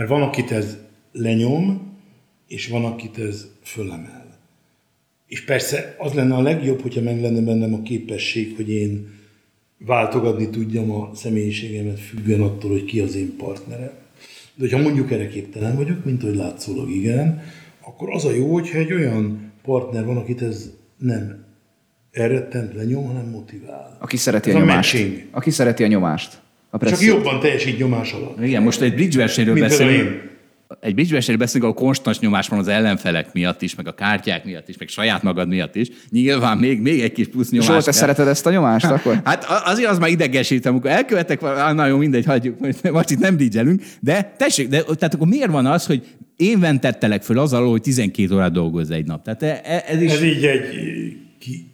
Mert van, akit ez lenyom, és van, akit ez fölemel. És persze az lenne a legjobb, hogyha meg lenne bennem a képesség, hogy én váltogatni tudjam a személyiségemet függően attól, hogy ki az én partnerem. De hogyha mondjuk erre képtelen vagyok, mint hogy látszólag igen, akkor az a jó, hogyha egy olyan partner van, akit ez nem elrettent, lenyom, hanem motivál. Aki szereti Ez a a nyomást. matching. Aki szereti a nyomást. A Csak pressziót. jobban teljesít nyomás alatt. Igen, most egy bridge versenyről Mint beszélünk. Egy bridge versenyről beszélünk, ahol konstans nyomás van az ellenfelek miatt is, meg a kártyák miatt is, meg saját magad miatt is. Nyilván még, még egy kis plusz nyomás. Zsolt, te szereted ezt a nyomást akkor? Hát azért az már idegesít, amikor elkövetek, val- na jó, mindegy, hagyjuk, most, most itt nem bridgelünk, de tessék, de tehát akkor miért van az, hogy én ventettelek föl azzal, hogy 12 órát dolgozz egy nap. Tehát e- e- ez is... Ez így egy ki,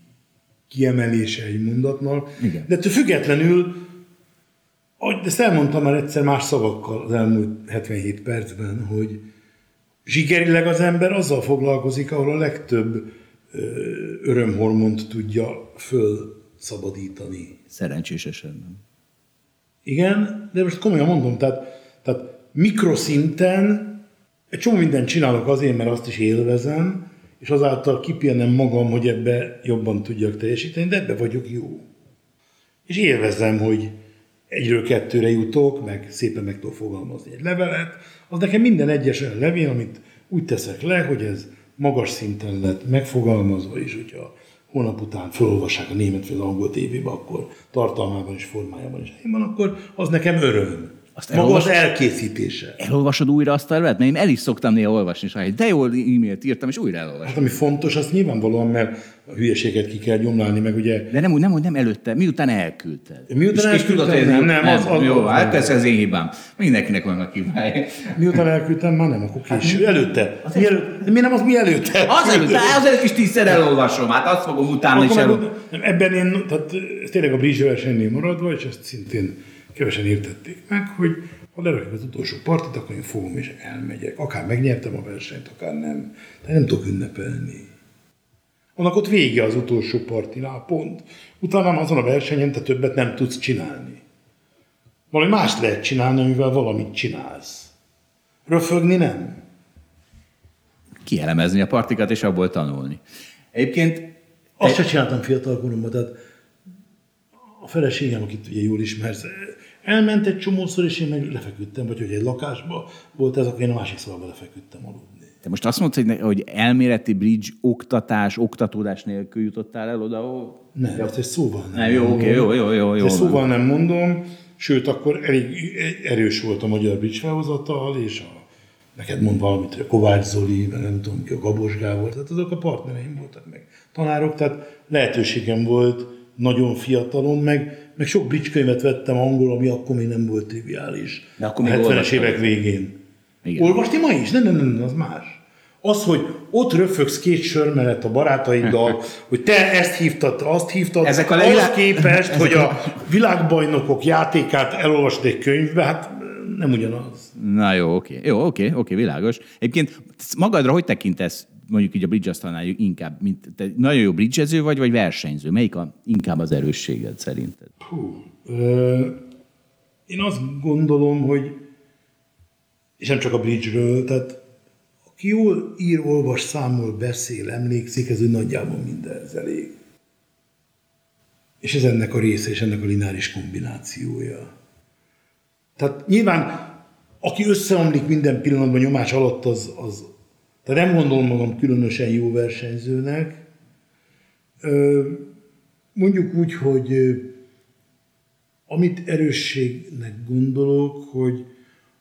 kiemelése egy mondatnak. Igen. De ettől függetlenül, ahogy ezt elmondtam már egyszer más szavakkal az elmúlt 77 percben, hogy zsigerileg az ember azzal foglalkozik, ahol a legtöbb örömhormont tudja fölszabadítani. Szerencsés esetben. Igen, de most komolyan mondom, tehát, tehát mikroszinten egy csomó mindent csinálok azért, mert azt is élvezem, és azáltal kipihenem magam, hogy ebbe jobban tudjak teljesíteni, de ebbe vagyok jó. És élvezem, hogy egyről kettőre jutok, meg szépen meg tudok fogalmazni egy levelet, az nekem minden egyes levél, amit úgy teszek le, hogy ez magas szinten lett megfogalmazva, és hogyha hónap után felolvassák a német vagy az angol tévébe, akkor tartalmában és formájában is helyén van, akkor az nekem öröm. Azt Maga az elolvas- elkészítése. Elolvasod újra azt a levelet? Mert én el is szoktam néha olvasni, és de jól e-mailt írtam, és újra elolvasom. Hát ami fontos, az nyilvánvalóan, mert a hülyeséget ki kell gyomlálni, meg ugye De nem úgy, nem, nem előtte, miután elküldted. Miután és, és tudod, elküldtem, ez nem, nem, az- az- jó, az- hát ez az én hibám. Mindenkinek vannak hibái. miután elküldtem, már nem, akkor késő. Előtte. Mielőtt, de mi nem az mi előtte? Az előtt, az előtt is tízszer elolvasom, hát azt fogom utána is nem, ebben én, tehát tényleg a bridge versenynél maradva, és ezt szintén kevesen értették meg, hogy ha lerakjuk az utolsó partit, akkor én fogom és elmegyek. Akár megnyertem a versenyt, akár nem. De nem tudok ünnepelni. Annak ott vége az utolsó partinál, pont. Utána azon a versenyen te többet nem tudsz csinálni. Valami mást lehet csinálni, amivel valamit csinálsz. Röfögni nem. Kielemezni a partikat, és abból tanulni. Egyébként Azt se csináltam fiatal koromban, tehát a feleségem, akit ugye jól ismersz, elment egy csomószor, és én meg lefeküdtem, vagy hogy egy lakásba volt ez, akkor én a másik szobába lefeküdtem aludni. te most azt mondtad, hogy, hogy elméleti bridge oktatás, oktatódás nélkül jutottál el oda, ahol... Nem, ezt egy szóval nem. Nem, jó, oké, jó, jó, jó, jó. Ezt szóval nem mondom, sőt, akkor elég erős volt a magyar bridge felhozatal, és a, neked mond valamit, hogy a Kovács Zoli, meg nem tudom ki, a Gabos Gábor, tehát azok a partnereim voltak meg tanárok, tehát lehetőségem volt nagyon fiatalon, meg, meg sok bridge könyvet vettem angol, ami akkor még nem volt triviális. De akkor még a 70-es olvastad. évek végén. Igen. Olvasti ma is? Nem, nem, nem, az más. Az, hogy ott röfögsz két sör mellett a barátaiddal, hogy te ezt hívtad, te azt hívtad, Ezek a az levilá- képest, ezek hogy a- világbajnokok játékát elolvast egy könyvbe, hát nem ugyanaz. Na jó, oké, jó, oké, oké, világos. Egyébként magadra hogy tekintesz, mondjuk így a bridge asztalnál inkább, mint te nagyon jó bridgező vagy, vagy versenyző? Melyik a, inkább az erősséged szerinted? Hú, ö, én azt gondolom, hogy és nem csak a bridge-ről, tehát aki jól ír, olvas, számol, beszél, emlékszik, ez úgy nagyjából mindenhez elég. És ez ennek a része, és ennek a lineáris kombinációja. Tehát nyilván, aki összeomlik minden pillanatban nyomás alatt, az, az tehát nem gondolom magam különösen jó versenyzőnek. Mondjuk úgy, hogy amit erősségnek gondolok, hogy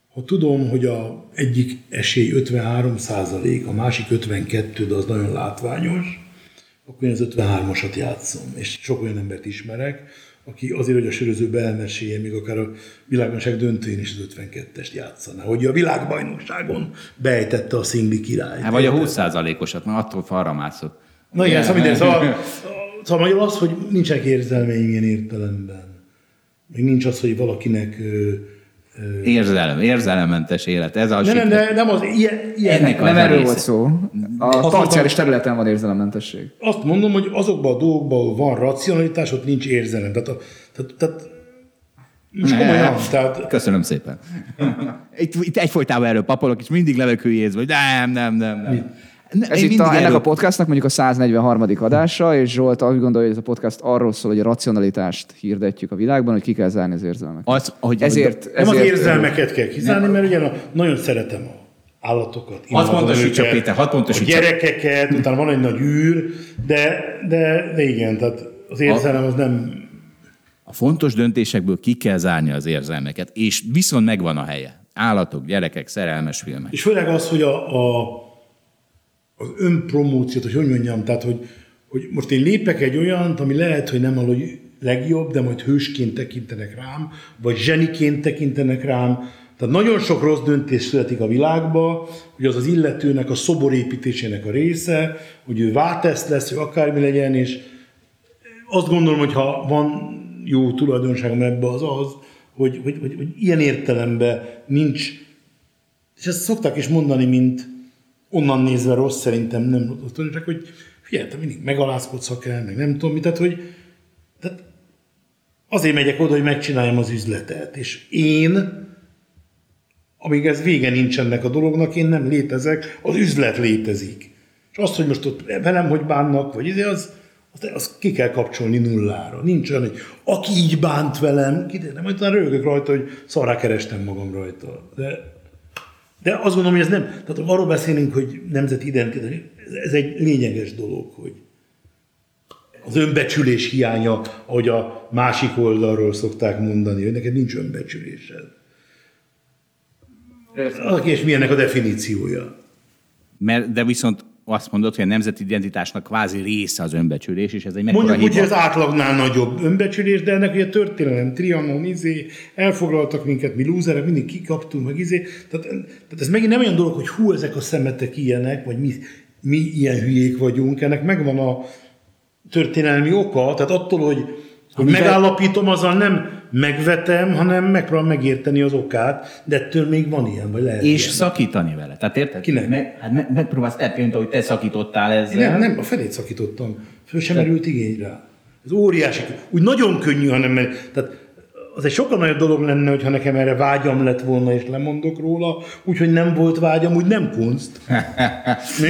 ha tudom, hogy a egyik esély 53 százalék, a másik 52, de az nagyon látványos, akkor én az 53-asat játszom. És sok olyan embert ismerek, aki azért, hogy a sörözőbe elmesélje, még akár a világbajnokság döntőjén is az 52-est játszaná. Hogy a világbajnokságon beejtette a szingli királyt. Hát vagy a 20%-osat, mert attól falra mászott. Na igen, szóval minden. Szóval, szóval magyarul az, hogy nincsenek érzelmeim ilyen értelemben. Még nincs az, hogy valakinek... Érzelem, érzelemmentes élet. Ez a Nem, nem, de nem az ilyen, ilyen Ennek Nem a erről volt szó. A parciális területen van érzelemmentesség. Azt mondom, hogy azokban a dolgokban, ahol van racionalitás, ott nincs érzelem. Tehát, a, tehát, tehát most komolyan, tehát Köszönöm szépen. Itt, itt egyfolytában erről papolok, és mindig levek hülyézve, hogy nem, nem, nem, nem. Ne, Ez itt a, ennek erről- a podcastnak mondjuk a 143. adása, és Zsolt úgy gondolja, hogy ez a podcast arról szól, hogy a racionalitást hirdetjük a világban, hogy ki kell zárni az érzelmeket. Az, hogy, ezért, hogy, nem az ezért érzelmeket kell kizárni, mert ugye nagyon szeretem a állatokat, imádom pontosítsa, őket, Péter, hadd a pontosítsa. gyerekeket, utána van egy nagy űr, de, de, de igen, tehát az érzelem az nem... a fontos döntésekből ki kell zárni az érzelmeket, és viszont megvan a helye. Állatok, gyerekek, szerelmes filmek. És főleg az, hogy a, a, az önpromóciót, hogy hogy mondjam, tehát hogy, hogy most én lépek egy olyant, ami lehet, hogy nem a legjobb, de majd hősként tekintenek rám, vagy zseniként tekintenek rám, Tehát nagyon sok rossz döntés születik a világba, hogy az az illetőnek a szoborépítésének a része, hogy ő vátesz lesz, hogy akármi legyen, és azt gondolom, hogy ha van jó tulajdonságom ebbe az az, hogy, hogy, hogy, hogy ilyen értelemben nincs, és ezt szokták is mondani, mint onnan nézve rossz, szerintem nem rossz, csak hogy figyelj, te mindig megalázkodsz, ha kell, meg nem tudom mit, tehát hogy tehát azért megyek oda, hogy megcsináljam az üzletet, és én amíg ez vége nincs ennek a dolognak, én nem létezek, az üzlet létezik. És azt, hogy most ott velem hogy bánnak, vagy izé, az, az, az ki kell kapcsolni nullára. Nincs olyan, hogy aki így bánt velem, nem, majd rögök rajta, hogy szarrá kerestem magam rajta. De, de azt gondolom, hogy ez nem, tehát arról beszélünk, hogy nemzeti identitás, ez egy lényeges dolog, hogy az önbecsülés hiánya, ahogy a másik oldalról szokták mondani, hogy neked nincs önbecsülésed. Aki és milyennek a definíciója. Mert, de viszont azt mondod, hogy a nemzeti identitásnak kvázi része az önbecsülés, és ez egy mekkora Mondjuk, hogy az átlagnál nagyobb önbecsülés, de ennek ugye történelem, Trianon, izé, elfoglaltak minket, mi lúzerek, mindig kikaptunk, meg izé. Tehát, tehát, ez megint nem olyan dolog, hogy hú, ezek a szemetek ilyenek, vagy mi, mi ilyen hülyék vagyunk, ennek megvan a történelmi oka, tehát attól, hogy, hogy megállapítom, azzal nem megvetem, hanem megpróbálom megérteni az okát, de ettől még van ilyen, vagy lehet És ilyen. szakítani vele. Tehát érted? Kinek? Meg, hát me, megpróbálsz elpéldául, hogy te szakítottál ezzel. Nem, nem, a felét szakítottam. Föl sem merült igény rá. Ez óriási. Úgy nagyon könnyű, hanem mert, tehát az egy sokkal nagyobb dolog lenne, hogyha nekem erre vágyam lett volna, és lemondok róla, úgyhogy nem volt vágyam, úgy nem kunst. Mi?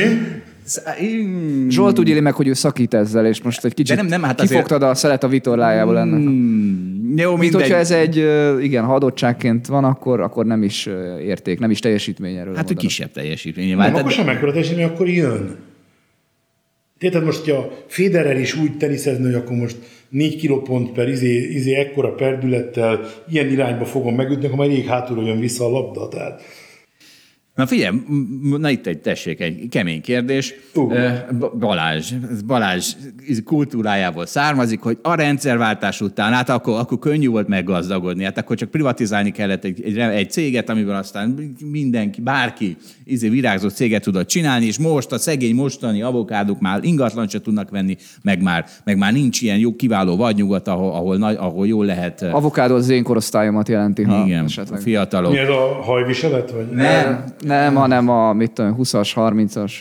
Zsolt úgy éli meg, hogy ő szakít ezzel, és most egy kicsit nem, nem, hát kifogtad azért... a szelet a vitorlájából ennek. Mm, jó, Mint hogyha ez egy, igen, ha adottságként van, akkor, akkor nem is érték, nem is teljesítmény erről. Hát, hogy kisebb teljesítmény. Nem, akkor sem mekkora teljesítmény, akkor jön. Tehát most, hogyha Federer is úgy teniszezni, hogy akkor most 4 kilopont per izé, izé ekkora perdülettel ilyen irányba fogom megütni, akkor majd rég hátulról jön vissza a labda. Tehát Na figyelj, na itt egy, tessék, egy kemény kérdés. Uh. Balázs, Balázs kultúrájából származik, hogy a rendszerváltás után, hát akkor, akkor könnyű volt meggazdagodni, hát akkor csak privatizálni kellett egy, egy, egy céget, amiben aztán mindenki, bárki izé virágzó céget tudott csinálni, és most a szegény mostani avokádok már ingatlan se tudnak venni, meg már, meg már nincs ilyen jó, kiváló vadnyugat, ahol, ahol, nagy, ahol jól lehet... Avokádó az én korosztályomat jelenti, ha Igen, esetleg. fiatalok. Mi ez a hajviselet? Vagy? Nem, nem, hanem a mit tudom, 20-as, 30-as.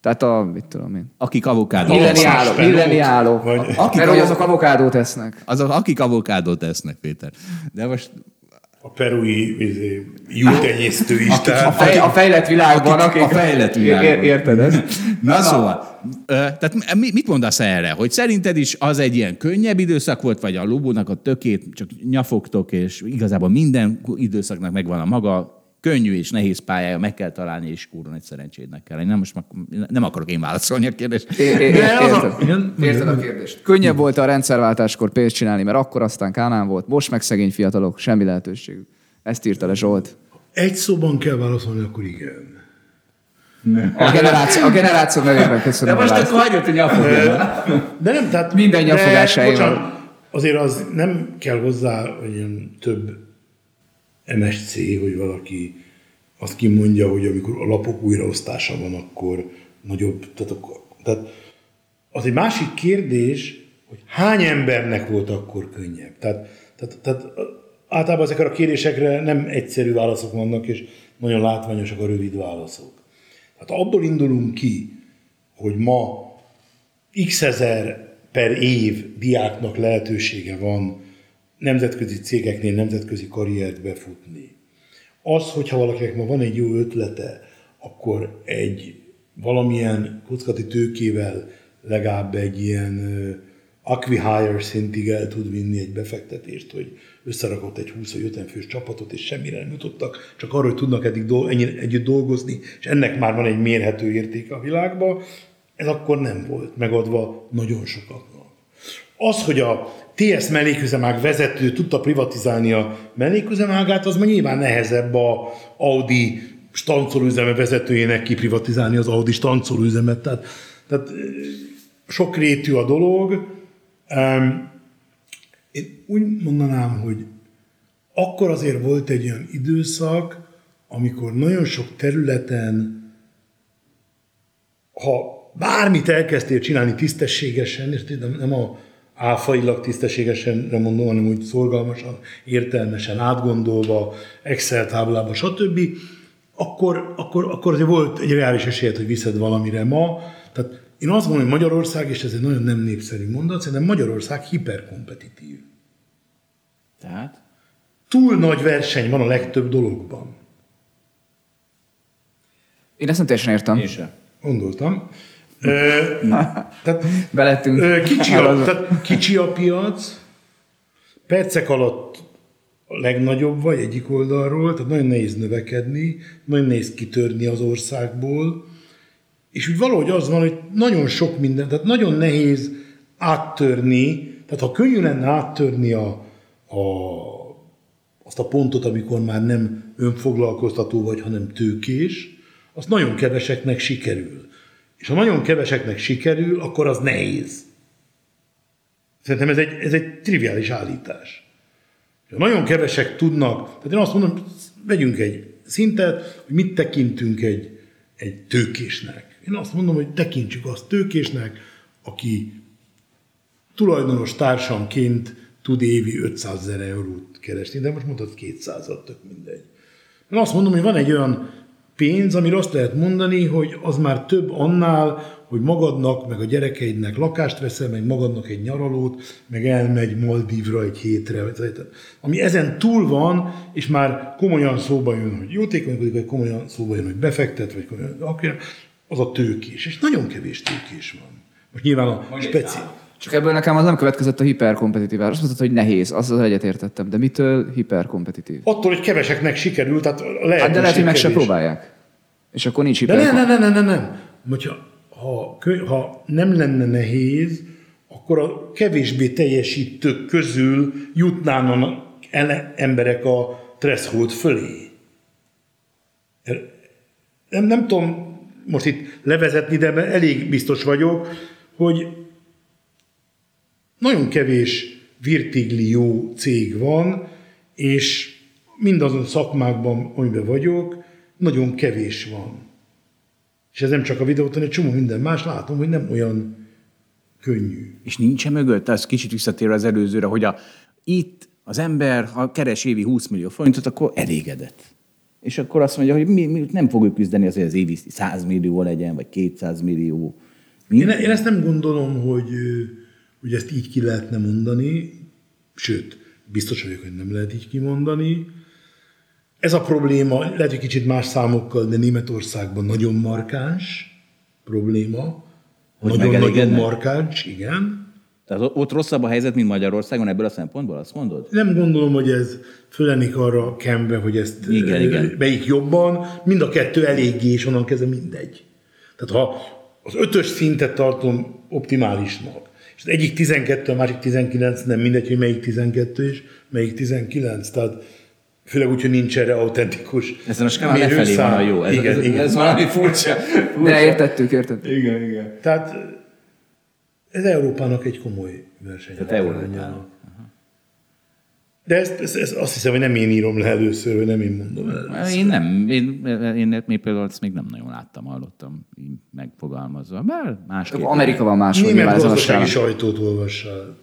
Tehát a, mit tudom én. Akik avokádót Milleniálok. Milleniálok. Akik Mert hogy azok avokádót esznek. Azok, akik avokádót esznek, Péter. De most a perui izé, jutenyésztő is. Akik, tehát, a, fej, a fejlett világban. Akik, akik, a fejlett világban. érted ezt? Na, Na szóval, tehát mit mondasz erre? Hogy szerinted is az egy ilyen könnyebb időszak volt, vagy a lubónak a tökét csak nyafogtok, és igazából minden időszaknak megvan a maga könnyű és nehéz pályája, meg kell találni, és kurva egy szerencsédnek kell. Nem, most nem akarok én válaszolni a kérdést. É, é, érted, érted a kérdést. Könnyebb volt a rendszerváltáskor pénzt csinálni, mert akkor aztán Kánán volt, most meg szegény fiatalok, semmi lehetőségük. Ezt írta le Zsolt. Egy szóban kell válaszolni, akkor igen. A generáció, a generáció nevében köszönöm. De most akkor hagyjuk, hogy De nem, tehát... Minden nyafogásáival. Azért az nem kell hozzá, hogy ilyen több MSC, hogy valaki azt kimondja, hogy amikor a lapok újraosztása van, akkor nagyobb, tehát, akkor, tehát az egy másik kérdés, hogy hány embernek volt akkor könnyebb. Tehát, tehát, tehát általában ezekre a kérdésekre nem egyszerű válaszok vannak, és nagyon látványosak a rövid válaszok. Tehát abból indulunk ki, hogy ma x ezer per év diáknak lehetősége van nemzetközi cégeknél nemzetközi karriert befutni. Az, hogyha valakinek ma van egy jó ötlete, akkor egy valamilyen kockati tőkével legalább egy ilyen acquihire szintig el tud vinni egy befektetést, hogy összerakott egy 20-50 fős csapatot, és semmire nem jutottak, csak arról, hogy tudnak eddig do- ennyi, együtt dolgozni, és ennek már van egy mérhető értéke a világban, ez akkor nem volt megadva nagyon sokaknak. Az, hogy a TS melléküzemák vezető tudta privatizálni a melléküzemágát, az meg nyilván nehezebb a Audi stancolóüzeme vezetőjének kiprivatizálni az Audi stancolóüzemet. Tehát, tehát sokrétű a dolog. Én úgy mondanám, hogy akkor azért volt egy olyan időszak, amikor nagyon sok területen, ha bármit elkezdtél csinálni tisztességesen, nem a áfailag tisztességesen mondom, hanem úgy szorgalmasan, értelmesen, átgondolva, Excel táblába, stb., akkor, akkor, akkor azért volt egy reális esélyed, hogy viszed valamire ma. Tehát én azt mondom, hogy Magyarország, és ez egy nagyon nem népszerű mondat, szerintem Magyarország hiperkompetitív. Tehát? Túl nagy verseny van a legtöbb dologban. Én ezt nem teljesen értem. Én sem. Gondoltam. Ö, tehát, Belettünk. ö, kicsi, a, tehát kicsi a piac, percek alatt a legnagyobb vagy egyik oldalról, tehát nagyon nehéz növekedni, nagyon nehéz kitörni az országból, és úgy valahogy az van, hogy nagyon sok minden, tehát nagyon nehéz áttörni, tehát ha könnyű lenne áttörni a, a, azt a pontot, amikor már nem önfoglalkoztató vagy, hanem tőkés, az nagyon keveseknek sikerül. És ha nagyon keveseknek sikerül, akkor az nehéz. Szerintem ez egy, ez egy triviális állítás. Ha nagyon kevesek tudnak, tehát én azt mondom, vegyünk egy szintet, hogy mit tekintünk egy, egy tőkésnek. Én azt mondom, hogy tekintsük azt tőkésnek, aki tulajdonos társamként tud évi 500 ezer eurót keresni, de most mondhatod 200 tök mindegy. Én azt mondom, hogy van egy olyan pénz, amire azt lehet mondani, hogy az már több annál, hogy magadnak, meg a gyerekeidnek lakást veszel, meg magadnak egy nyaralót, meg elmegy Maldívra egy hétre. Ami ezen túl van, és már komolyan szóba jön, hogy jótékonykodik, vagy komolyan szóba jön, hogy befektet, vagy komolyan, akkor az a tőkés. És nagyon kevés tőkés van. Most nyilván a speci... Csak ebből nekem az nem következett a hiperkompetitív. Azt mondtad, hogy nehéz, az az egyetértettem. De mitől hiperkompetitív? Attól, hogy keveseknek sikerül, tehát a lehetőség Hát de lehet, hogy meg se próbálják. És akkor nincs De nem, hiperkompetitív. nem, nem, nem, nem, nem. Hogyha, ha, ha nem lenne nehéz, akkor a kevésbé teljesítők közül jutnának el emberek a threshold fölé. Nem, nem tudom most itt levezetni, de elég biztos vagyok, hogy nagyon kevés virtigli jó cég van, és mindazon szakmákban, amiben vagyok, nagyon kevés van. És ez nem csak a videót, hanem egy csomó minden más, látom, hogy nem olyan könnyű. És nincsen mögött, az kicsit visszatérve az előzőre, hogy a, itt az ember, ha keres évi 20 millió forintot, akkor elégedett. És akkor azt mondja, hogy mi, mi nem fogjuk küzdeni azért, az évi 100 millió legyen, vagy 200 millió. Mi? Én, én ezt nem gondolom, hogy, hogy ezt így ki lehetne mondani, sőt, biztos vagyok, hogy nem lehet így kimondani. Ez a probléma, lehet, hogy kicsit más számokkal, de Németországban nagyon markáns probléma. Nagyon-nagyon markáns, igen. Tehát ott rosszabb a helyzet, mint Magyarországon ebből a szempontból, azt mondod? Nem gondolom, hogy ez fölenik arra kembe, hogy ezt Igen, igen. melyik jobban. Mind a kettő eléggé, és onnan kezdve mindegy. Tehát ha az ötös szintet tartom optimálisnak, és az egyik 12, a másik 19, nem mindegy, hogy melyik 12 és melyik 19. Tehát főleg úgy, hogy nincs erre autentikus Ezen a skálán lefelé van a jó. Ez, igen, ez, igen. ez valami furcsa. De értettük, értettük. Igen, igen. Tehát ez Európának egy komoly verseny. Tehát Európának. De ezt, ezt, ezt, azt hiszem, hogy nem én írom le először, vagy nem én mondom el. először. Én nem, én, én, én például ezt még nem nagyon láttam, hallottam megfogalmazva. Bár másképp. Amerika van máshol Német gazdasági sajtót olvassál.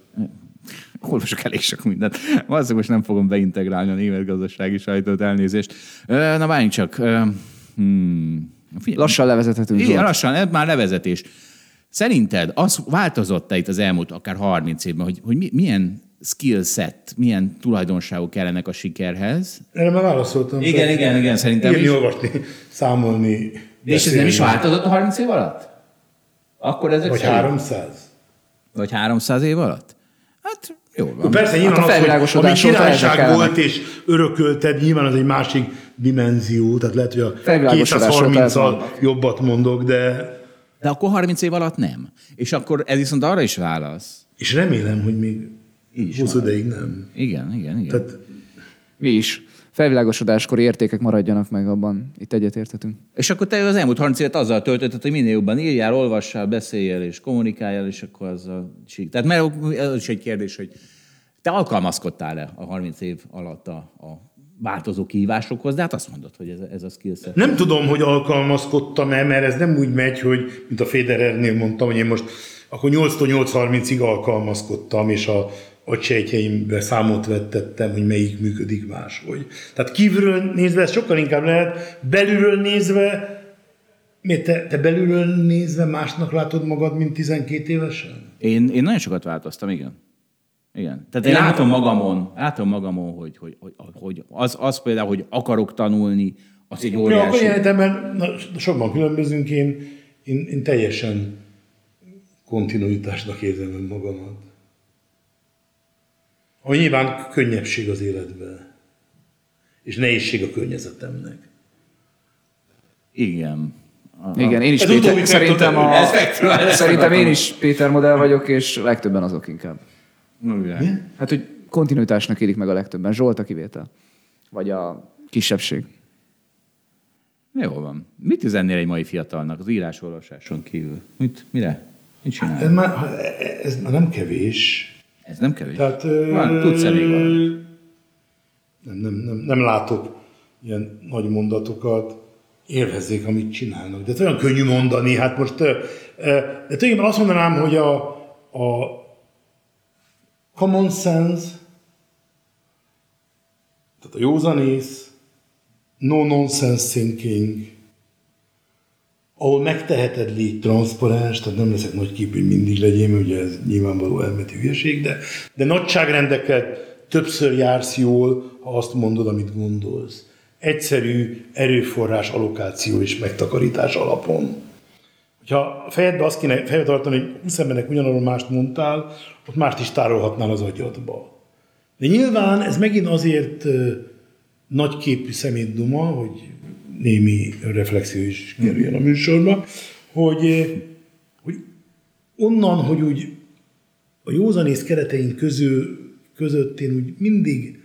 Olvasok elég sok mindent. Valószínűleg most nem fogom beintegrálni a német gazdasági sajtót, elnézést. Na várjunk csak. Hmm. Figyelj, Lassan levezethetünk. Igen, lassan, ez már levezetés. Szerinted az változott-e itt az elmúlt akár 30 évben, hogy, hogy mi- milyen skill set, milyen tulajdonságok kellenek a sikerhez? Erre már válaszoltam. Igen, igen, igen, szerintem Írni, is. olvasni, számolni. De és ez nem is változott a 30 év alatt? Akkor ezek Vagy szerint? 300. Vagy 300 év alatt? Hát jó van. Persze, nyilván Hát a az, hogy ami királyság volt, és örökölted, nyilván az egy másik dimenzió, tehát lehet, hogy a Felvilágosodás óta ez 230-al van. jobbat mondok, de De akkor 30 év alatt nem. És akkor ez viszont arra is válasz. és remélem, hogy még Így is 20 van. ideig nem. Igen, igen, igen. Tehát Mi is. Felvilágosodáskor értékek maradjanak meg abban. Itt egyetérthetünk. És akkor te az elmúlt 30 évet azzal töltötted, hogy minél jobban írjál, olvassál, beszéljél és kommunikáljál, és akkor azzal sík. Tehát mert az is egy kérdés, hogy Te alkalmazkodtál-e a 30 év alatt a, a változó kihívásokhoz, de hát azt mondod, hogy ez, ez a skillset. Nem tudom, hogy alkalmazkodtam-e, mert ez nem úgy megy, hogy, mint a Federernél mondtam, hogy én most akkor 8-tól 8.30-ig alkalmazkodtam, és a agysejtjeimbe számot vettettem, hogy melyik működik máshogy. Tehát kívülről nézve ez sokkal inkább lehet, belülről nézve, miért te, te belülről nézve másnak látod magad, mint 12 évesen? Én, én nagyon sokat változtam, igen. Igen. Tehát én látom magamon, látom magamon, hogy, hogy, hogy, hogy az, az például, hogy akarok tanulni, az egy óriási. Ja, akkor mert na, sokban különbözünk, én, én, én teljesen kontinuitásnak érzem magamat. Ami nyilván könnyebbség az életben, és nehézség a környezetemnek. Igen. Igen, én is Péter, szerintem, a, szerintem én is Péter modell vagyok, és legtöbben azok inkább. Igen. Hát, hogy kontinuitásnak élik meg a legtöbben. Zsolt a kivétel. Vagy a kisebbség. Jó van. Mit üzennél egy mai fiatalnak az írás-olvasáson kívül? Mit, mire? Mit csinál? Ez már, ez már nem kevés. Ez nem kevés? Tehát, Van, tudsz elég valamit. nem, nem, nem, nem látok ilyen nagy mondatokat. Élvezzék, amit csinálnak. De ez olyan könnyű mondani. Hát most, de tulajdonképpen azt mondanám, hogy a, a common sense, tehát a józanész, no nonsense thinking, ahol megteheted, légy transzparens, tehát nem leszek nagy kép, hogy mindig legyél, ugye ez nyilvánvaló elmeti hülyeség, de, de nagyságrendeket többször jársz jól, ha azt mondod, amit gondolsz. Egyszerű erőforrás allokáció és megtakarítás alapon. Ha a fejedbe azt kéne fejbe tartani, hogy 20 embernek ugyanarról mást mondtál, ott mást is tárolhatnál az agyadba. De nyilván ez megint azért nagyképű szemétduma, hogy némi reflexió is kerüljön a műsorba, hogy, hogy onnan, hogy úgy a józanész keretein közül, között én úgy mindig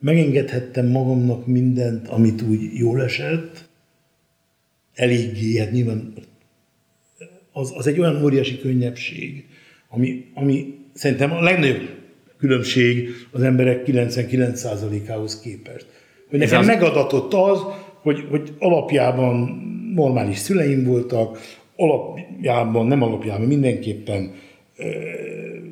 megengedhettem magamnak mindent, amit úgy jól esett, eléggé, hát nyilván az, az egy olyan óriási könnyebbség, ami, ami szerintem a legnagyobb különbség az emberek 99%-ához képest. Hogy nekem az... megadatott az, hogy, hogy alapjában normális szüleim voltak, alapjában, nem alapjában, mindenképpen e,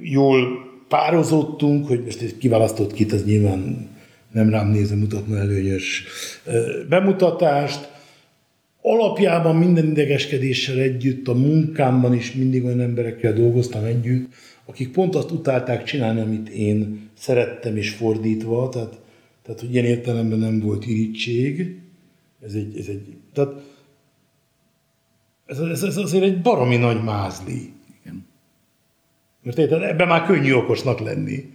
jól pározottunk, hogy most egy kiválasztott kit, az nyilván nem rám nézve mutatna előnyös e, bemutatást, alapjában minden idegeskedéssel együtt, a munkámban is mindig olyan emberekkel dolgoztam együtt, akik pont azt utálták csinálni, amit én szerettem, és fordítva, tehát, tehát hogy ilyen értelemben nem volt irítség. Ez egy, ez egy, tehát ez, ez, ez azért egy baromi nagy mázli. Igen. Mert érted, ebben már könnyű okosnak lenni.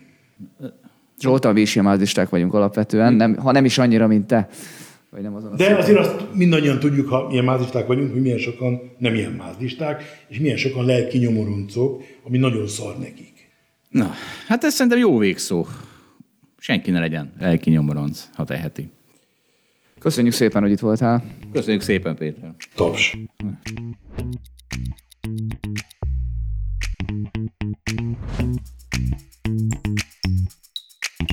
Zsoltal mi is ilyen vagyunk alapvetően, nem, ha nem is annyira, mint te. Vagy nem azon De azért azt mindannyian tudjuk, ha milyen mázlisták vagyunk, hogy milyen sokan nem ilyen mázlisták, és milyen sokan lelki nyomoroncok, ami nagyon szar nekik. Na, hát ez szerintem jó végszó. Senki ne legyen lelki nyomoronc, ha teheti. Köszönjük szépen, hogy itt voltál. Köszönjük szépen, Péter. Taps.